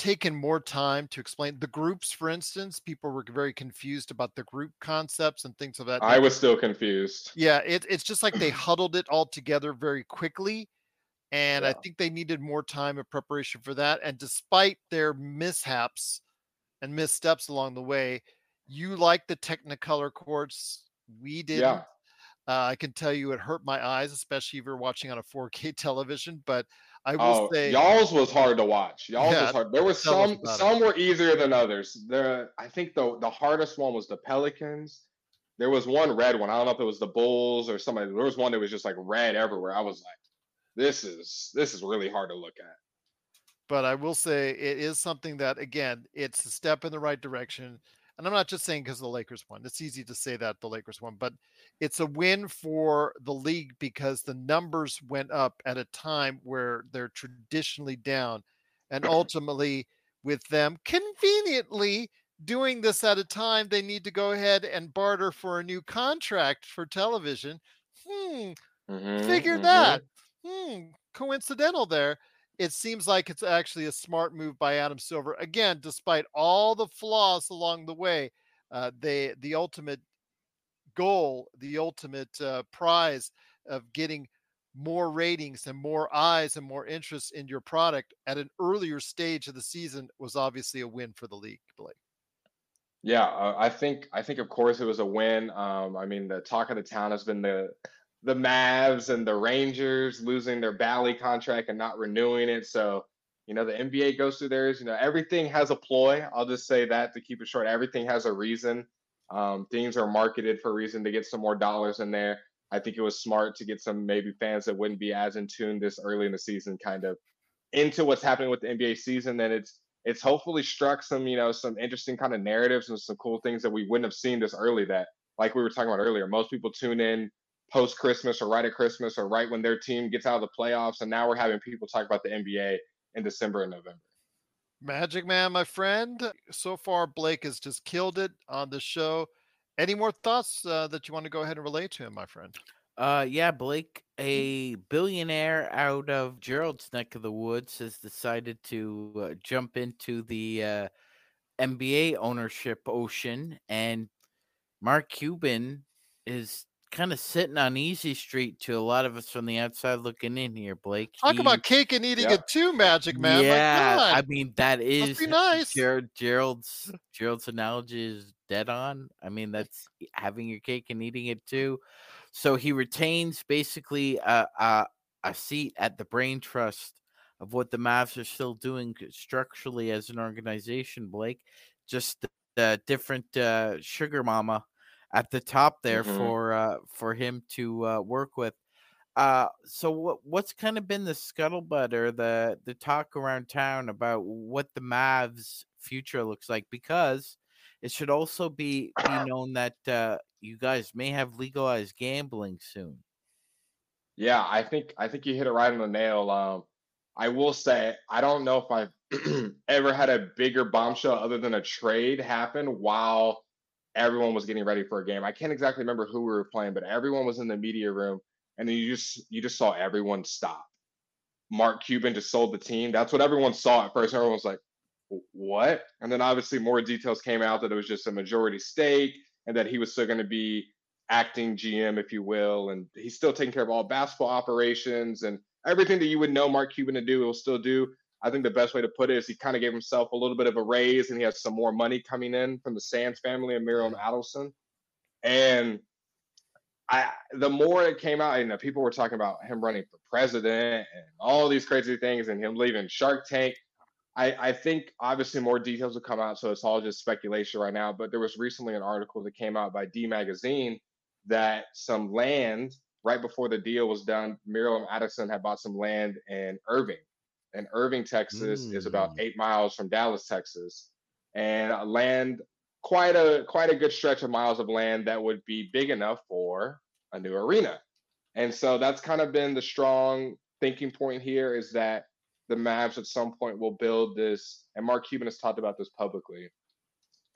taken more time to explain the groups, for instance. People were very confused about the group concepts and things of that. I nature. was still confused. Yeah, it, it's just like they huddled it all together very quickly. And I think they needed more time of preparation for that. And despite their mishaps and missteps along the way, you like the Technicolor courts. We didn't. Yeah. Uh, I can tell you it hurt my eyes, especially if you're watching on a 4K television. But I will Oh, say, y'all's was hard to watch. Y'all's Yeah, was hard. There was us some it. some were easier than others. There, I think the the hardest one was the Pelicans. There was one red one. I don't know if it was the Bulls or somebody. There was one that was just like red everywhere. I was like, this is this is really hard to look at. but I will say it is something that again, it's a step in the right direction. And I'm not just saying because the Lakers won. It's easy to say that the Lakers won, but it's a win for the league because the numbers went up at a time where they're traditionally down. And ultimately, with them conveniently doing this at a time, they need to go ahead and barter for a new contract for television. Hmm, Mhm, figure mhm. that. Hmm, coincidental there. It seems like it's actually a smart move by Adam Silver. Again, despite all the flaws along the way, uh, they the ultimate goal, the ultimate uh, prize of getting more ratings and more eyes and more interest in your product at an earlier stage of the season was obviously a win for the league, Blake. Yeah, uh, I think I think of course it was a win. Um, I mean, the talk of the town has been the the Mavs and the Rangers losing their Bally contract and not renewing it. So, you know, the NBA goes through theirs. You know, everything has a ploy. I'll just say that to keep it short. Everything has a reason. Um, things are marketed for a reason to get some more dollars in there. I think it was smart to get some maybe fans that wouldn't be as in tune this early in the season, kind of into what's happening with the NBA season. Then it's it's hopefully struck some you know some interesting kind of narratives and some cool things that we wouldn't have seen this early. That like we were talking about earlier, most people tune in post Christmas or right at Christmas or right when their team gets out of the playoffs, and now we're having people talk about the NBA in December and November. Magic Man, my friend. So far, Blake has just killed it on the show. Any more thoughts uh, that you want to go ahead and relate to him, my friend? Uh, yeah, Blake, a billionaire out of Gerald's neck of the woods, has decided to uh, jump into the uh, NBA ownership ocean, and Mark Cuban is kind of sitting on easy street to a lot of us from the outside looking in here. Blake, Talk He- about cake and eating Yeah. it too, Magic Man. yeah, I mean that is be nice. Gerald, Gerald's Gerald's analogy is dead on. I mean that's having your cake and eating it too. So he retains basically a a, a seat at the brain trust of what the Mavs are still doing structurally as an organization. Blake, just the, the different uh, sugar mama at the top there Mhm. for uh, for him to uh, work with. Uh, so what what's kind of been the scuttlebutt or the the talk around town about what the Mavs future looks like? Because it should also be be known that uh, you guys may have legalized gambling soon. Yeah, I think I think you hit it right on the nail. Um, I will say I don't know if I've ever had a bigger bombshell other than a trade happen while everyone was getting ready for a game. I can't exactly remember who we were playing, but everyone was in the media room, and then you just you just saw everyone stop. Mark Cuban just sold the team. That's what everyone saw at first. Everyone was like, "What?" And then obviously more details came out that it was just a majority stake. and that he was still going to be acting GM, if you will, and he's still taking care of all basketball operations and everything that you would know Mark Cuban to do, he'll still do. I think the best way to put it is he kind of gave himself a little bit of a raise and he has some more money coming in from the Sands family and Miriam Adelson. And I the more it came out, you know, people were talking about him running for president and all these crazy things and him leaving Shark Tank. I, I think obviously more details will come out, so it's all just speculation right now. But there was recently an article that came out by D Magazine that some land right before the deal was done, Miriam Adelson had bought some land in Irving. And Irving, Texas mm. is about mm. eight miles from Dallas, Texas. And land quite a quite a good stretch of miles of land that would be big enough for a new arena. And so that's kind of been the strong thinking point here is that the Mavs at some point will build this, and Mark Cuban has talked about this publicly,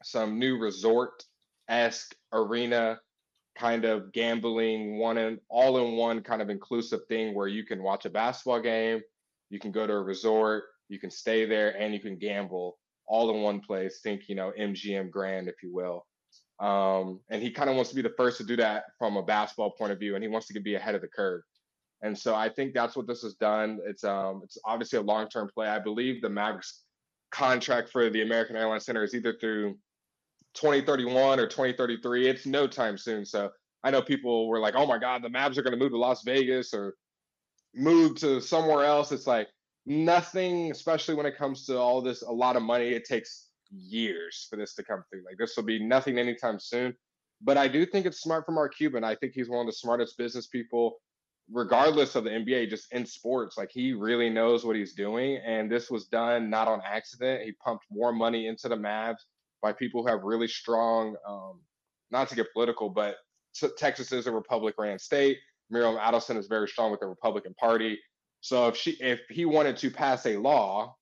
some new resort esque arena kind of gambling one and all in one kind of inclusive thing where you can watch a basketball game, you can go to a resort, you can stay there, and you can gamble all in one place. Think, you know, MGM Grand, if you will. Um, and he kind of wants to be the first to do that from a basketball point of view, and he wants to be ahead of the curve. And so I think that's what this has done. It's um, it's obviously a long term play. I believe the Mavericks contract for the American Airlines Center is either through 2031 or 2033. It's no time soon. So I know people were like, oh my God, the Mavs are going to move to Las Vegas or move to somewhere else. It's like nothing, especially when it comes to all this, a lot of money. It takes years for this to come through. Like this will be nothing anytime soon. But I do think it's smart for Mark Cuban. I think he's one of the smartest business people, regardless of the NBA, just in sports. Like he really knows what he's doing. And this was done not on accident. He pumped more money into the Mavs by people who have really strong, um, not to get political, but Texas is a Republican ran state. Miriam Adelson is very strong with the Republican Party. So if she if he wanted to pass a law,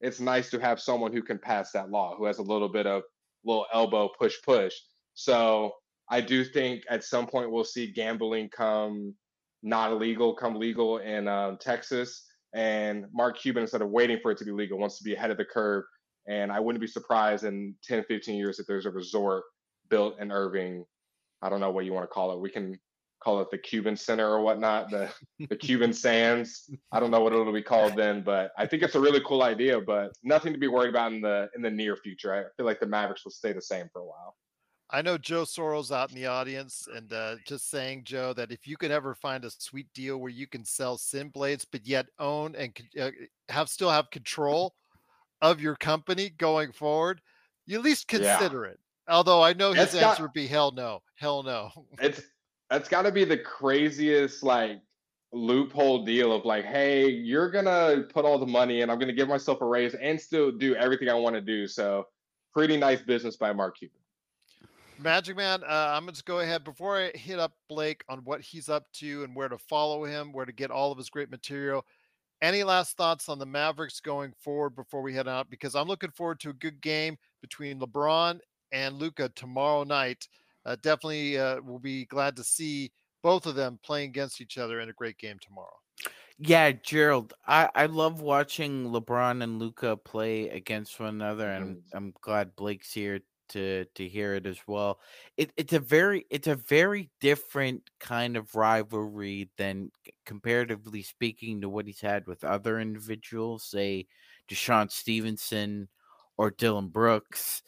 it's nice to have someone who can pass that law, who has a little bit of little elbow push push. So I do think at some point we'll see gambling come not illegal, come legal in um, Texas. And Mark Cuban, instead of waiting for it to be legal, wants to be ahead of the curve and I wouldn't be surprised in 10, 15 years if there's a resort built in Irving. I don't know what you want to call it. We can call it the Cuban Center or whatnot, the the Cuban Sands. I don't know what it'll be called then, but I think it's a really cool idea. But nothing to be worried about in the in the near future. I feel like the Mavericks will stay the same for a while. I know Joe Sorrell's out in the audience, and uh, just saying, Joe, that if you can ever find a sweet deal where you can sell sim blades, but yet own and uh, have still have control of your company going forward, you at least consider yeah. it. Although I know his answer would be hell no, hell no. It's that's got to be the craziest like loophole deal of like, hey, you're gonna put all the money in, I'm gonna give myself a raise and still do everything I want to do. So, pretty nice business by Mark Cuban. Magic Man, uh, I'm going to just go ahead before I hit up Blake on what he's up to and where to follow him, where to get all of his great material. Any last thoughts on the Mavericks going forward before we head out? Because I'm looking forward to a good game between LeBron and Luka tomorrow night. Uh, definitely uh, will be glad to see both of them playing against each other in a great game tomorrow. Yeah, Gerald, I, I love watching LeBron and Luka play against one another, and mm-hmm. I'm glad Blake's here to to hear it as well. It, it's a very it's a very different kind of rivalry than comparatively speaking to what he's had with other individuals, say DeShawn Stevenson or Dillon Brooks.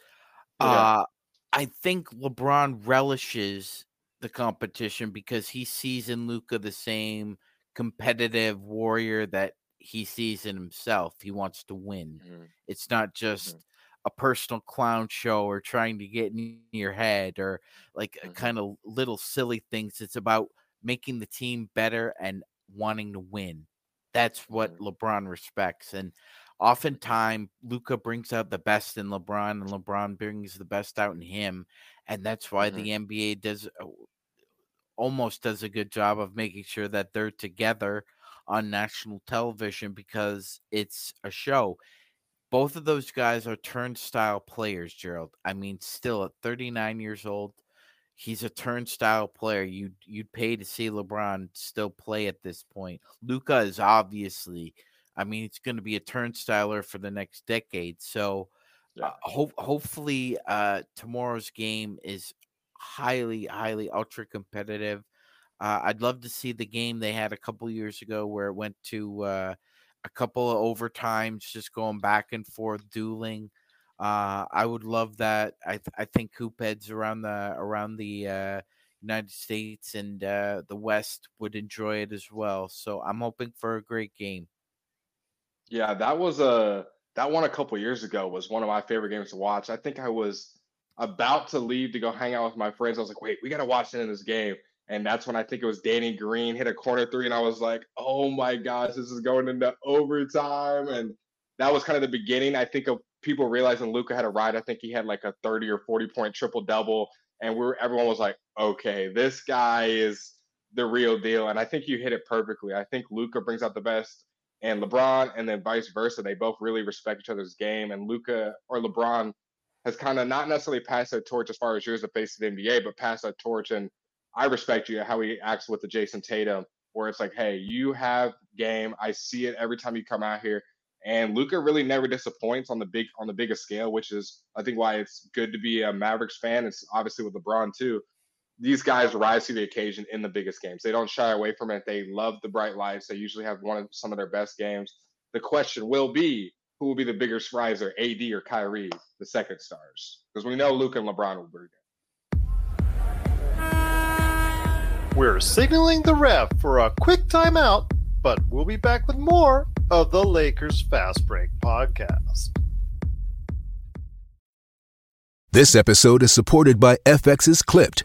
Yeah. Uh, I think LeBron relishes the competition because he sees in Luka the same competitive warrior that he sees in himself. He wants to win. Mm-hmm. It's not just mm-hmm a personal clown show or trying to get in your head or like mm-hmm. kind of little silly things. It's about making the team better and wanting to win. That's what mm-hmm. LeBron respects. And oftentimes Luka brings out the best in LeBron and LeBron brings the best out in him. And that's why mm-hmm. the NBA does uh, almost does a good job of making sure that they're together on national television because it's a show both of those guys are turnstile players, Gerald. I mean, still at 39 years old, he's a turnstile player. You you'd pay to see LeBron still play at this point. Luka is obviously, I mean, it's going to be a turnstiler for the next decade. So, yeah. uh, ho- hopefully, uh, tomorrow's game is highly, highly ultra competitive. Uh, I'd love to see the game they had a couple years ago where it went to uh, a couple of overtimes, just going back and forth, dueling. Uh, I would love that. I th- I think heads around the around the uh, United States and uh, the West would enjoy it as well. So I'm hoping for a great game. Yeah, that was a that one a couple years ago was one of my favorite games to watch. I think I was about to leave to go hang out with my friends. I was like, wait, we got to watch it in this game. And that's when I think it was Danny Green hit a corner three. And I was like, oh my gosh, this is going into overtime. And that was kind of the beginning, I think, of people realizing Luka had a ride. I think he had like a 30 or 40 point triple double. And we are everyone was like, okay, this guy is the real deal. And I think you hit it perfectly. I think Luka brings out the best and LeBron, and then vice versa. They both really respect each other's game. And Luka or LeBron has kind of not necessarily passed that torch as far as years the face of the NBA, but passed that torch. And I respect you how he acts with the Jayson Tatum, where it's like, hey, you have game. I see it every time you come out here. And Luka really never disappoints on the big on the biggest scale, which is I think why it's good to be a Mavericks fan. It's obviously with LeBron too. These guys rise to the occasion in the biggest games. They don't shy away from it. They love the bright lights. They usually have one of some of their best games. The question will be who will be the biggest riser, AD or Kyrie, the second stars? Because we know Luke and LeBron will be We're signaling the ref for a quick timeout, but we'll be back with more of the Lakers Fast Break podcast. This episode is supported by FX's Clipped,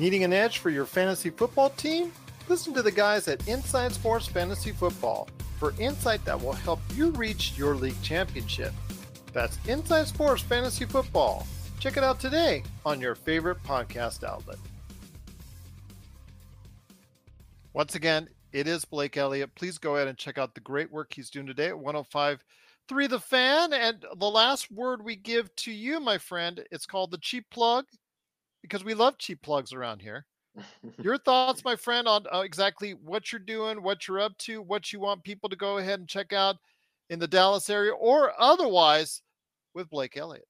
Needing an edge for your fantasy football team? Listen to the guys at Inside Sports Fantasy Football for insight that will help you reach your league championship. That's Inside Sports Fantasy Football Check it out today on your favorite podcast outlet. Once again, it is Blake Elliott. Please go ahead and check out the great work he's doing today at 105.3 The Fan. And the last word we give to you, my friend, it's called the cheap plug because we love cheap plugs around here. Your thoughts, my friend, on uh, exactly what you're doing, what you're up to, what you want people to go ahead and check out in the Dallas area or otherwise with Blake Elliott.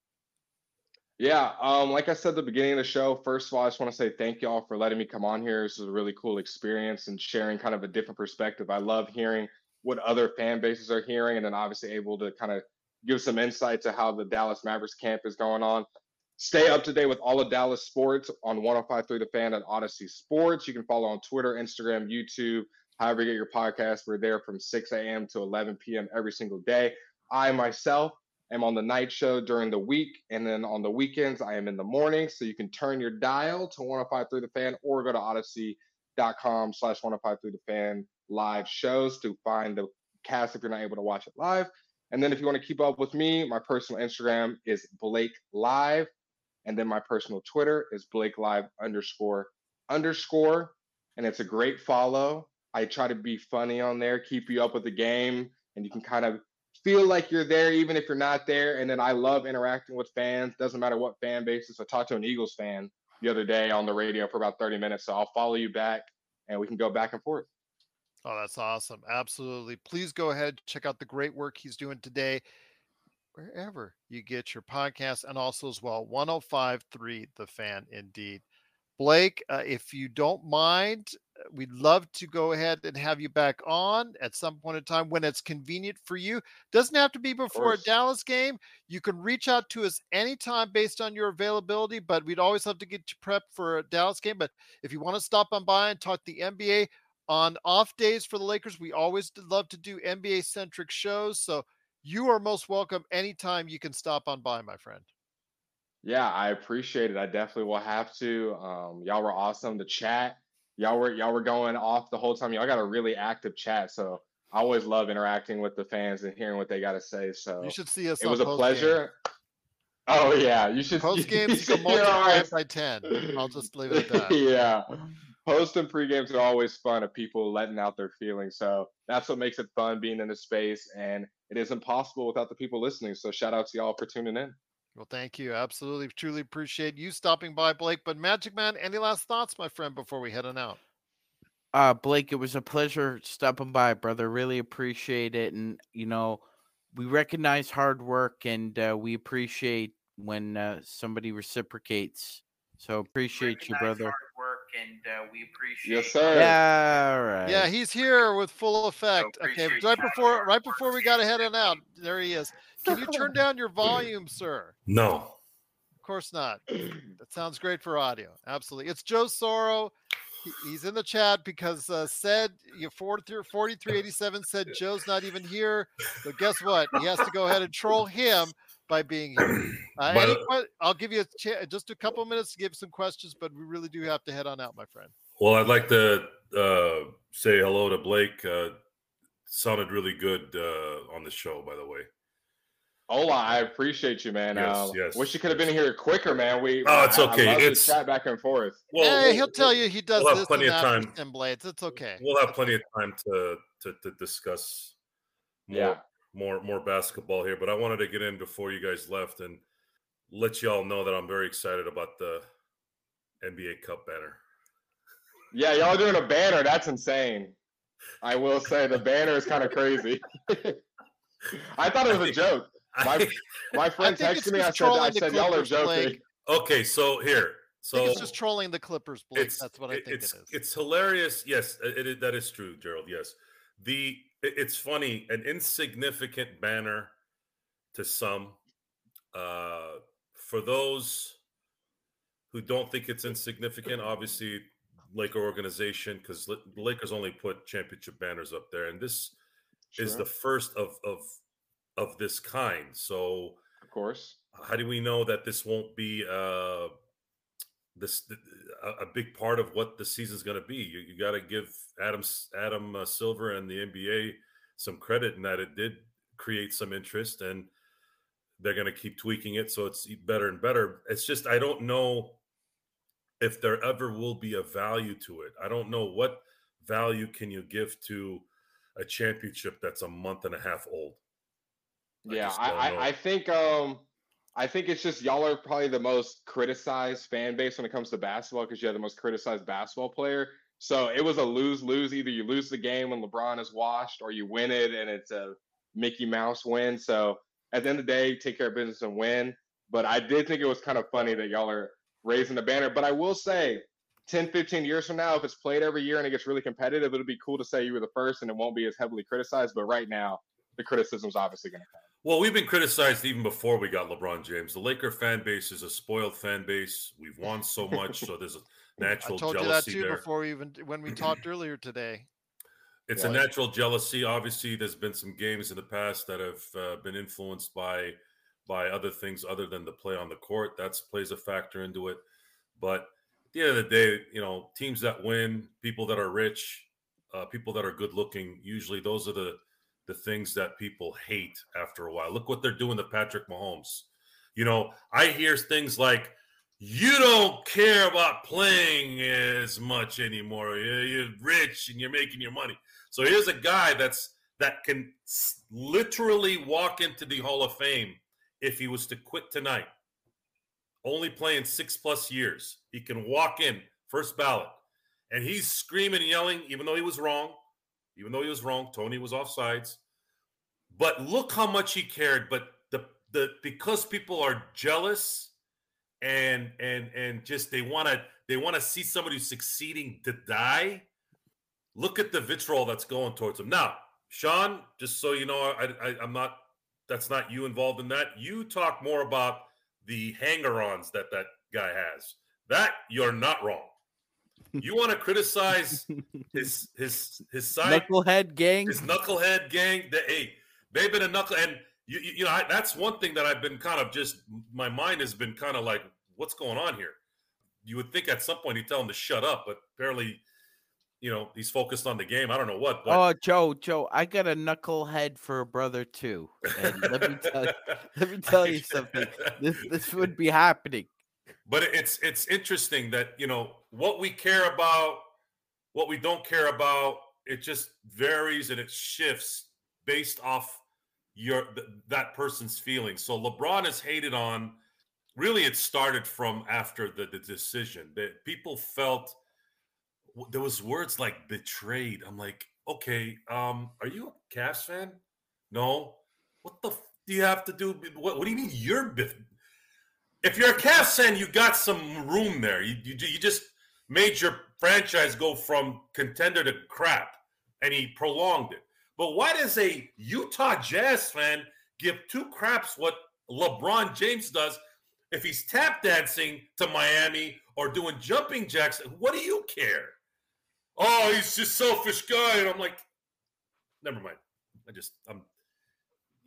Yeah, um, like I said at the beginning of the show, first of all, I just want to say thank y'all for letting me come on here. This is a really cool experience and sharing kind of a different perspective. I love hearing what other fan bases are hearing, and then obviously able to kind of give some insight to how the Dallas Mavericks camp is going on. Stay up to date with all of Dallas sports on 1053 The Fan and Audacy Sports. You can follow on Twitter, Instagram, YouTube, however you get your podcast. We're there from 6 a.m. to 11 p.m. every single day. I myself am on the night show during the week, and then on the weekends, I am in the morning. So you can turn your dial to 1053 The Fan or go to audacy.com slash 1053 The Fan live shows to find the cast if you're not able to watch it live. And then if you want to keep up with me, my personal Instagram is Blake Live. And then my personal Twitter is Blake Live underscore underscore. And it's a great follow. I try to be funny on there, keep you up with the game, and you can kind of feel like you're there even if you're not there. And then I love interacting with fans. Doesn't matter what fan basis. I talked to an Eagles fan the other day on the radio for about 30 minutes. So I'll follow you back and we can go back and forth. Oh, that's awesome. Absolutely. Please go ahead, check out the great work he's doing today, wherever you get your podcast, and also as well, 1053 The Fan, indeed. Blake, uh, if you don't mind, we'd love to go ahead and have you back on at some point in time when it's convenient for you. Doesn't have to be before a Dallas game. You can reach out to us anytime based on your availability, but we'd always love to get you prepped for a Dallas game. But if you want to stop on by and talk the NBA on off days for the Lakers, we always love to do NBA centric shows. So you are most welcome anytime you can stop on by, my friend. Yeah, I appreciate it. I definitely will have to. Um, y'all were awesome. The chat, y'all were y'all were going off the whole time. Y'all got a really active chat, so I always love interacting with the fans and hearing what they got to say. So you should see us. It was a pleasure. Oh yeah, you should. Post games you can multiply it by ten. I'll just leave it at that. yeah, post and pre games are always fun of people letting out their feelings. So that's what makes it fun being in the space, and it isn't possible without the people listening. So shout out to y'all for tuning in. Well, thank you. Absolutely, truly appreciate you stopping by, Blake. But Magic Man, any last thoughts, my friend, before we head on out? Uh, Blake, it was a pleasure stopping by, brother. Really appreciate it, and you know, we recognize hard work, and uh, we appreciate when uh, somebody reciprocates. So appreciate you, brother. Hard work, and uh, we appreciate. Yes, sir. Yeah, all right. Yeah, he's here with full effect. So okay, right before right before we got to head on out, there he is. Can you turn down your volume, sir? No. Of course not. That sounds great for audio. Absolutely. It's Joe Soro. He's in the chat because uh, said you 4387 said Joe's not even here. But guess what? He has to go ahead and troll him by being here. Uh, any, I'll give you a ch- just a couple minutes to give some questions, but we really do have to head on out, my friend. Well, I'd like to uh, say hello to Blake. Uh, sounded really good uh, on the show, by the way. Hola, I appreciate you, man. Yes, um, yes, wish you could have been here quicker, man. We oh, it's okay. I, I it's chat back and forth. Well, hey, he'll tell you he does we'll this plenty and of time. and blades. It's okay. We'll have plenty of time to to, to discuss more, Yeah. More more basketball here. But I wanted to get in before you guys left and let you all know that I'm very excited about the NBA Cup banner. Yeah, y'all doing a banner. That's insane. I will say the banner is kind of crazy. I thought it was a joke. My my friend texted me. I just said, I said y'all are joking. Blake. Okay, so here, I so think it's just trolling the Clippers, Blake. That's what I think it's, it is. It's hilarious. Yes, it, it, that is true, Gerald. Yes, the it- it's funny. An insignificant banner to some. Uh, for those who don't think it's insignificant, obviously, Laker organization because the Lakers only put championship banners up there, and this is the first of of of this kind. So, Of course. how do we know that this won't be uh this a, big part of what the season's going to be. You, you got to give adam adam uh, silver and the nba some credit in that it did create some interest and they're going to keep tweaking it so it's better and better. It's just i don't know if there ever will be a value to it. I don't know what value can you give to a championship that's a month and a half old. I Yeah, I. I, I think um I think it's just y'all are probably the most criticized fan base when it comes to basketball because you're the most criticized basketball player. So it was a lose lose. Either you lose the game when LeBron is washed, or you win it and it's a Mickey Mouse win. So at the end of the day, take care of business and win. But I did think it was kind of funny that y'all are raising the banner. But I will say, 10, 15 years from now, if it's played every year and it gets really competitive, it'll be cool to say you were the first and it won't be as heavily criticized. But right now, the criticism's obviously going to come. Well, we've been criticized even before we got LeBron James. The Laker fan base is a spoiled fan base. We've won so much, so there's a natural told you that jealousy too there. before we even when we talked earlier today. It's Yeah. a natural jealousy. Obviously, there's been some games in the past that have uh, been influenced by by other things other than the play on the court. That's plays a factor into it. But at the end of the day, you know, teams that win, people that are rich, uh, people that are good looking, usually those are the the things that people hate after a while. Look what they're doing to Patrick Mahomes. You know, I hear things like, "You don't care about playing as much anymore. You're rich and you're making your money." So here's a guy that's that can literally walk into the Hall of Fame if he was to quit tonight. Only playing six plus years, he can walk in first ballot, and he's screaming and yelling, even though he was wrong, even though he was wrong. Tony was offsides, but look how much he cared. But the the because people are jealous and and and just they want to they want to see somebody succeeding to die look at the vitriol that's going towards him. Now, Sean, just so you know, I, I, I'm not. That's not you involved in that. You talk more about the hanger-ons that that guy has. That you're not wrong. You want to criticize his his his side Knucklehead gang. his knucklehead gang. That hey, they've been a knuckle, and you you, you know I, that's one thing that I've been kind of just my mind has been kind of like, what's going on here? You would think at some point he'd tell him to shut up, but apparently, you know, he's focused on the game. I don't know what, but Oh, Joe, Joe, I got a knucklehead for a brother too. And let me tell you, let me tell you something. This this would be happening. But it's it's interesting that you know what we care about what we don't care about it just varies and it shifts based off your th- that person's feelings. So lebron is hated on really it started from after the, the decision that people felt there was words like betrayed. I'm like okay um are you a Cavs fan? No. What the f- do you have to do what, what do you mean you're bef- if you're a Cavs fan, you got some room there. You, you you just made your franchise go from contender to crap, and he prolonged it. But why does a Utah Jazz fan give two craps what LeBron James does if he's tap dancing to Miami or doing jumping jacks? What do you care? Oh, he's just selfish guy, and I'm like, never mind. I just I'm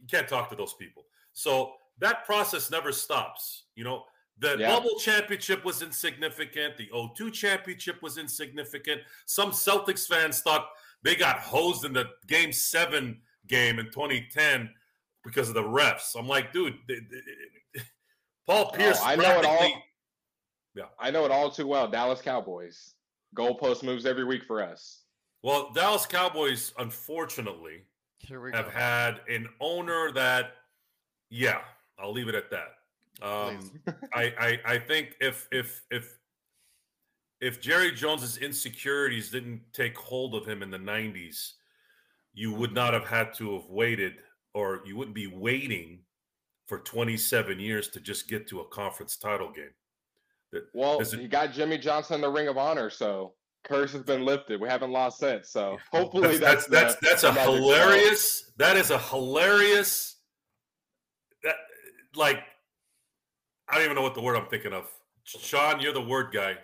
you can't talk to those people. So that process never stops. You know, the Yeah. bubble championship was insignificant. The 0-2 championship was insignificant. Some Celtics fans thought they got hosed in the game seven game in 2010 because of the refs. I'm like, dude, they- they- Paul oh, Pierce. Oh, I know it all. Yeah. I know it all too well. Dallas Cowboys. Goalpost moves every week for us. Well, Dallas Cowboys, unfortunately, Here we have go. had an owner that, yeah, I'll leave it at that. Um, I, I I think if if if if Jerry Jones's insecurities didn't take hold of him in the '90s, you would not have had to have waited, or you wouldn't be waiting for 27 years to just get to a conference title game. Well, a- he got Jimmy Johnson in the Ring of Honor, so curse has been lifted. We haven't lost since. So hopefully that's that's that's that's, the- a hilarious. That is a hilarious. Like, I don't even know what the word I'm thinking of. Sean, you're the word guy.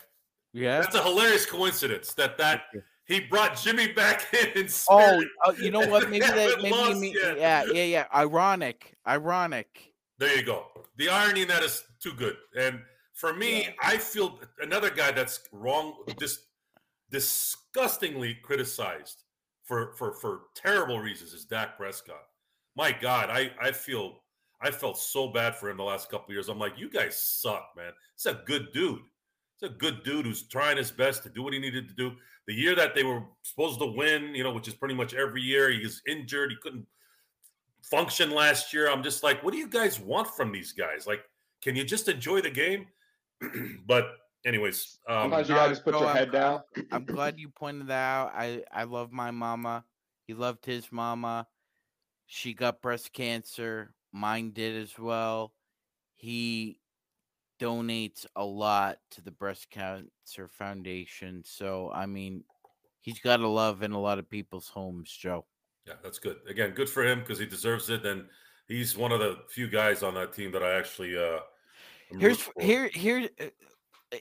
Yeah. That's a hilarious coincidence that that he brought Jimmy back in. in Oh, oh, you know what? Maybe that. Maybe, lost me- yet. yeah, yeah, yeah. Ironic, ironic. There you go. The irony in that is too good. And for me, I feel another guy that's wrong, just disgustingly criticized for for for terrible reasons is Dak Prescott. My God, I I feel I felt so bad for him the last couple of years. I'm like, you guys suck, man. It's a good dude. It's a good dude who's trying his best to do what he needed to do. The year that they were supposed to win, you know, which is pretty much every year, he was injured. He couldn't function last year. I'm just like, what do you guys want from these guys? Like, can you just enjoy the game? but anyways, um, Sometimes you gotta just put Joe, your I'm- head down. I'm glad you pointed that out. I I love my mama. He loved his mama. She got breast cancer. Mine did as well. He donates a lot to the breast cancer foundation. So I mean, he's got a love in a lot of people's homes, Joe. Yeah, that's good. Again, good for him because he deserves it, and he's one of the few guys on that team that I actually uh. Here's here here uh,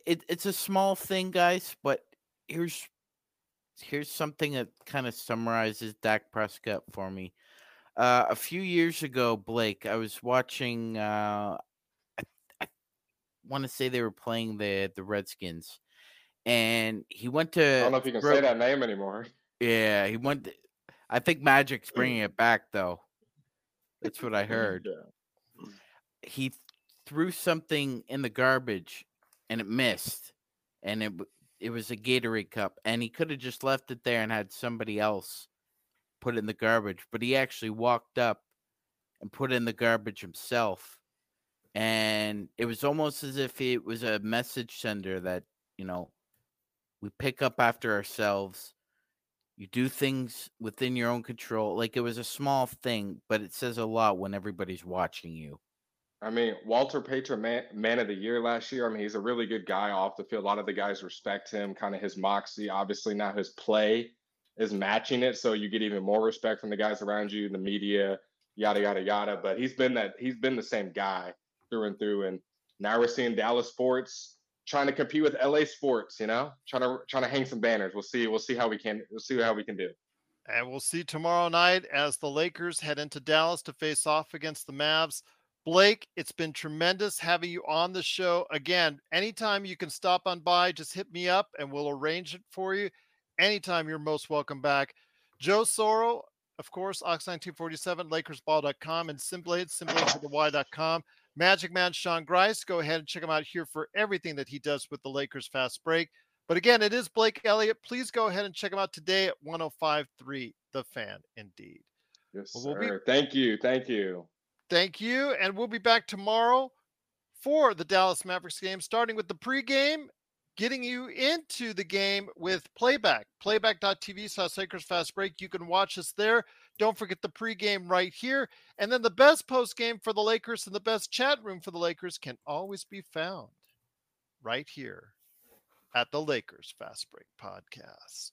it, it's a small thing, guys, but here's here's something that kind of summarizes Dak Prescott for me. Uh, a few years ago, Blake, I was watching. Uh, I, I want to say they were playing the the Redskins, and he went to. I don't know if you can say that name anymore. Yeah, he went. to- I think Magic's bringing it back though. That's what I heard. He threw something in the garbage, and it missed, and it it was a Gatorade cup, and he could have just left it there and had somebody else put in the garbage, but he actually walked up and put in the garbage himself, and it was almost as if it was a message sender that you know we pick up after ourselves you do things within your own control like it was a small thing but it says a lot when everybody's watching you I mean, Walter Payton, man, man of the year last year. I mean, he's a really good guy off the field. A lot of the guys respect him, kind of his moxie. Obviously, now his play is matching it. So you get even more respect from the guys around you, the media, yada yada yada. But he's been that he's been the same guy through and through. And now we're seeing Dallas sports trying to compete with LA sports, you know, trying to trying to hang some banners. We'll see. We'll see how we can we'll see how we can do. And we'll see tomorrow night as the Lakers head into Dallas to face off against the Mavs. Blake, it's been tremendous having you on the show. Again, anytime you can stop on by, just hit me up and we'll arrange it for you. Anytime you're most welcome back. Joe Soro, of course, Ox1947, LakersBall.com, and Simblade, simply for the Y.com. Magic Man Sean Grice, go ahead and check him out here for everything that he does with the Lakers Fast Break. But again, it is Blake Elliott. Please go ahead and check him out today at 1053 The Fan, indeed. Yes, sir. We'll be, thank you. Thank you. Thank you. And we'll be back tomorrow for the Dallas Mavericks game, starting with the pregame, getting you into the game with playback. Playback.tv slash Lakers Fast Break. You can watch us there. Don't forget the pregame right here. And then the best post game for the Lakers and the best chat room for the Lakers can always be found right here at the Lakers Fast Break Podcast.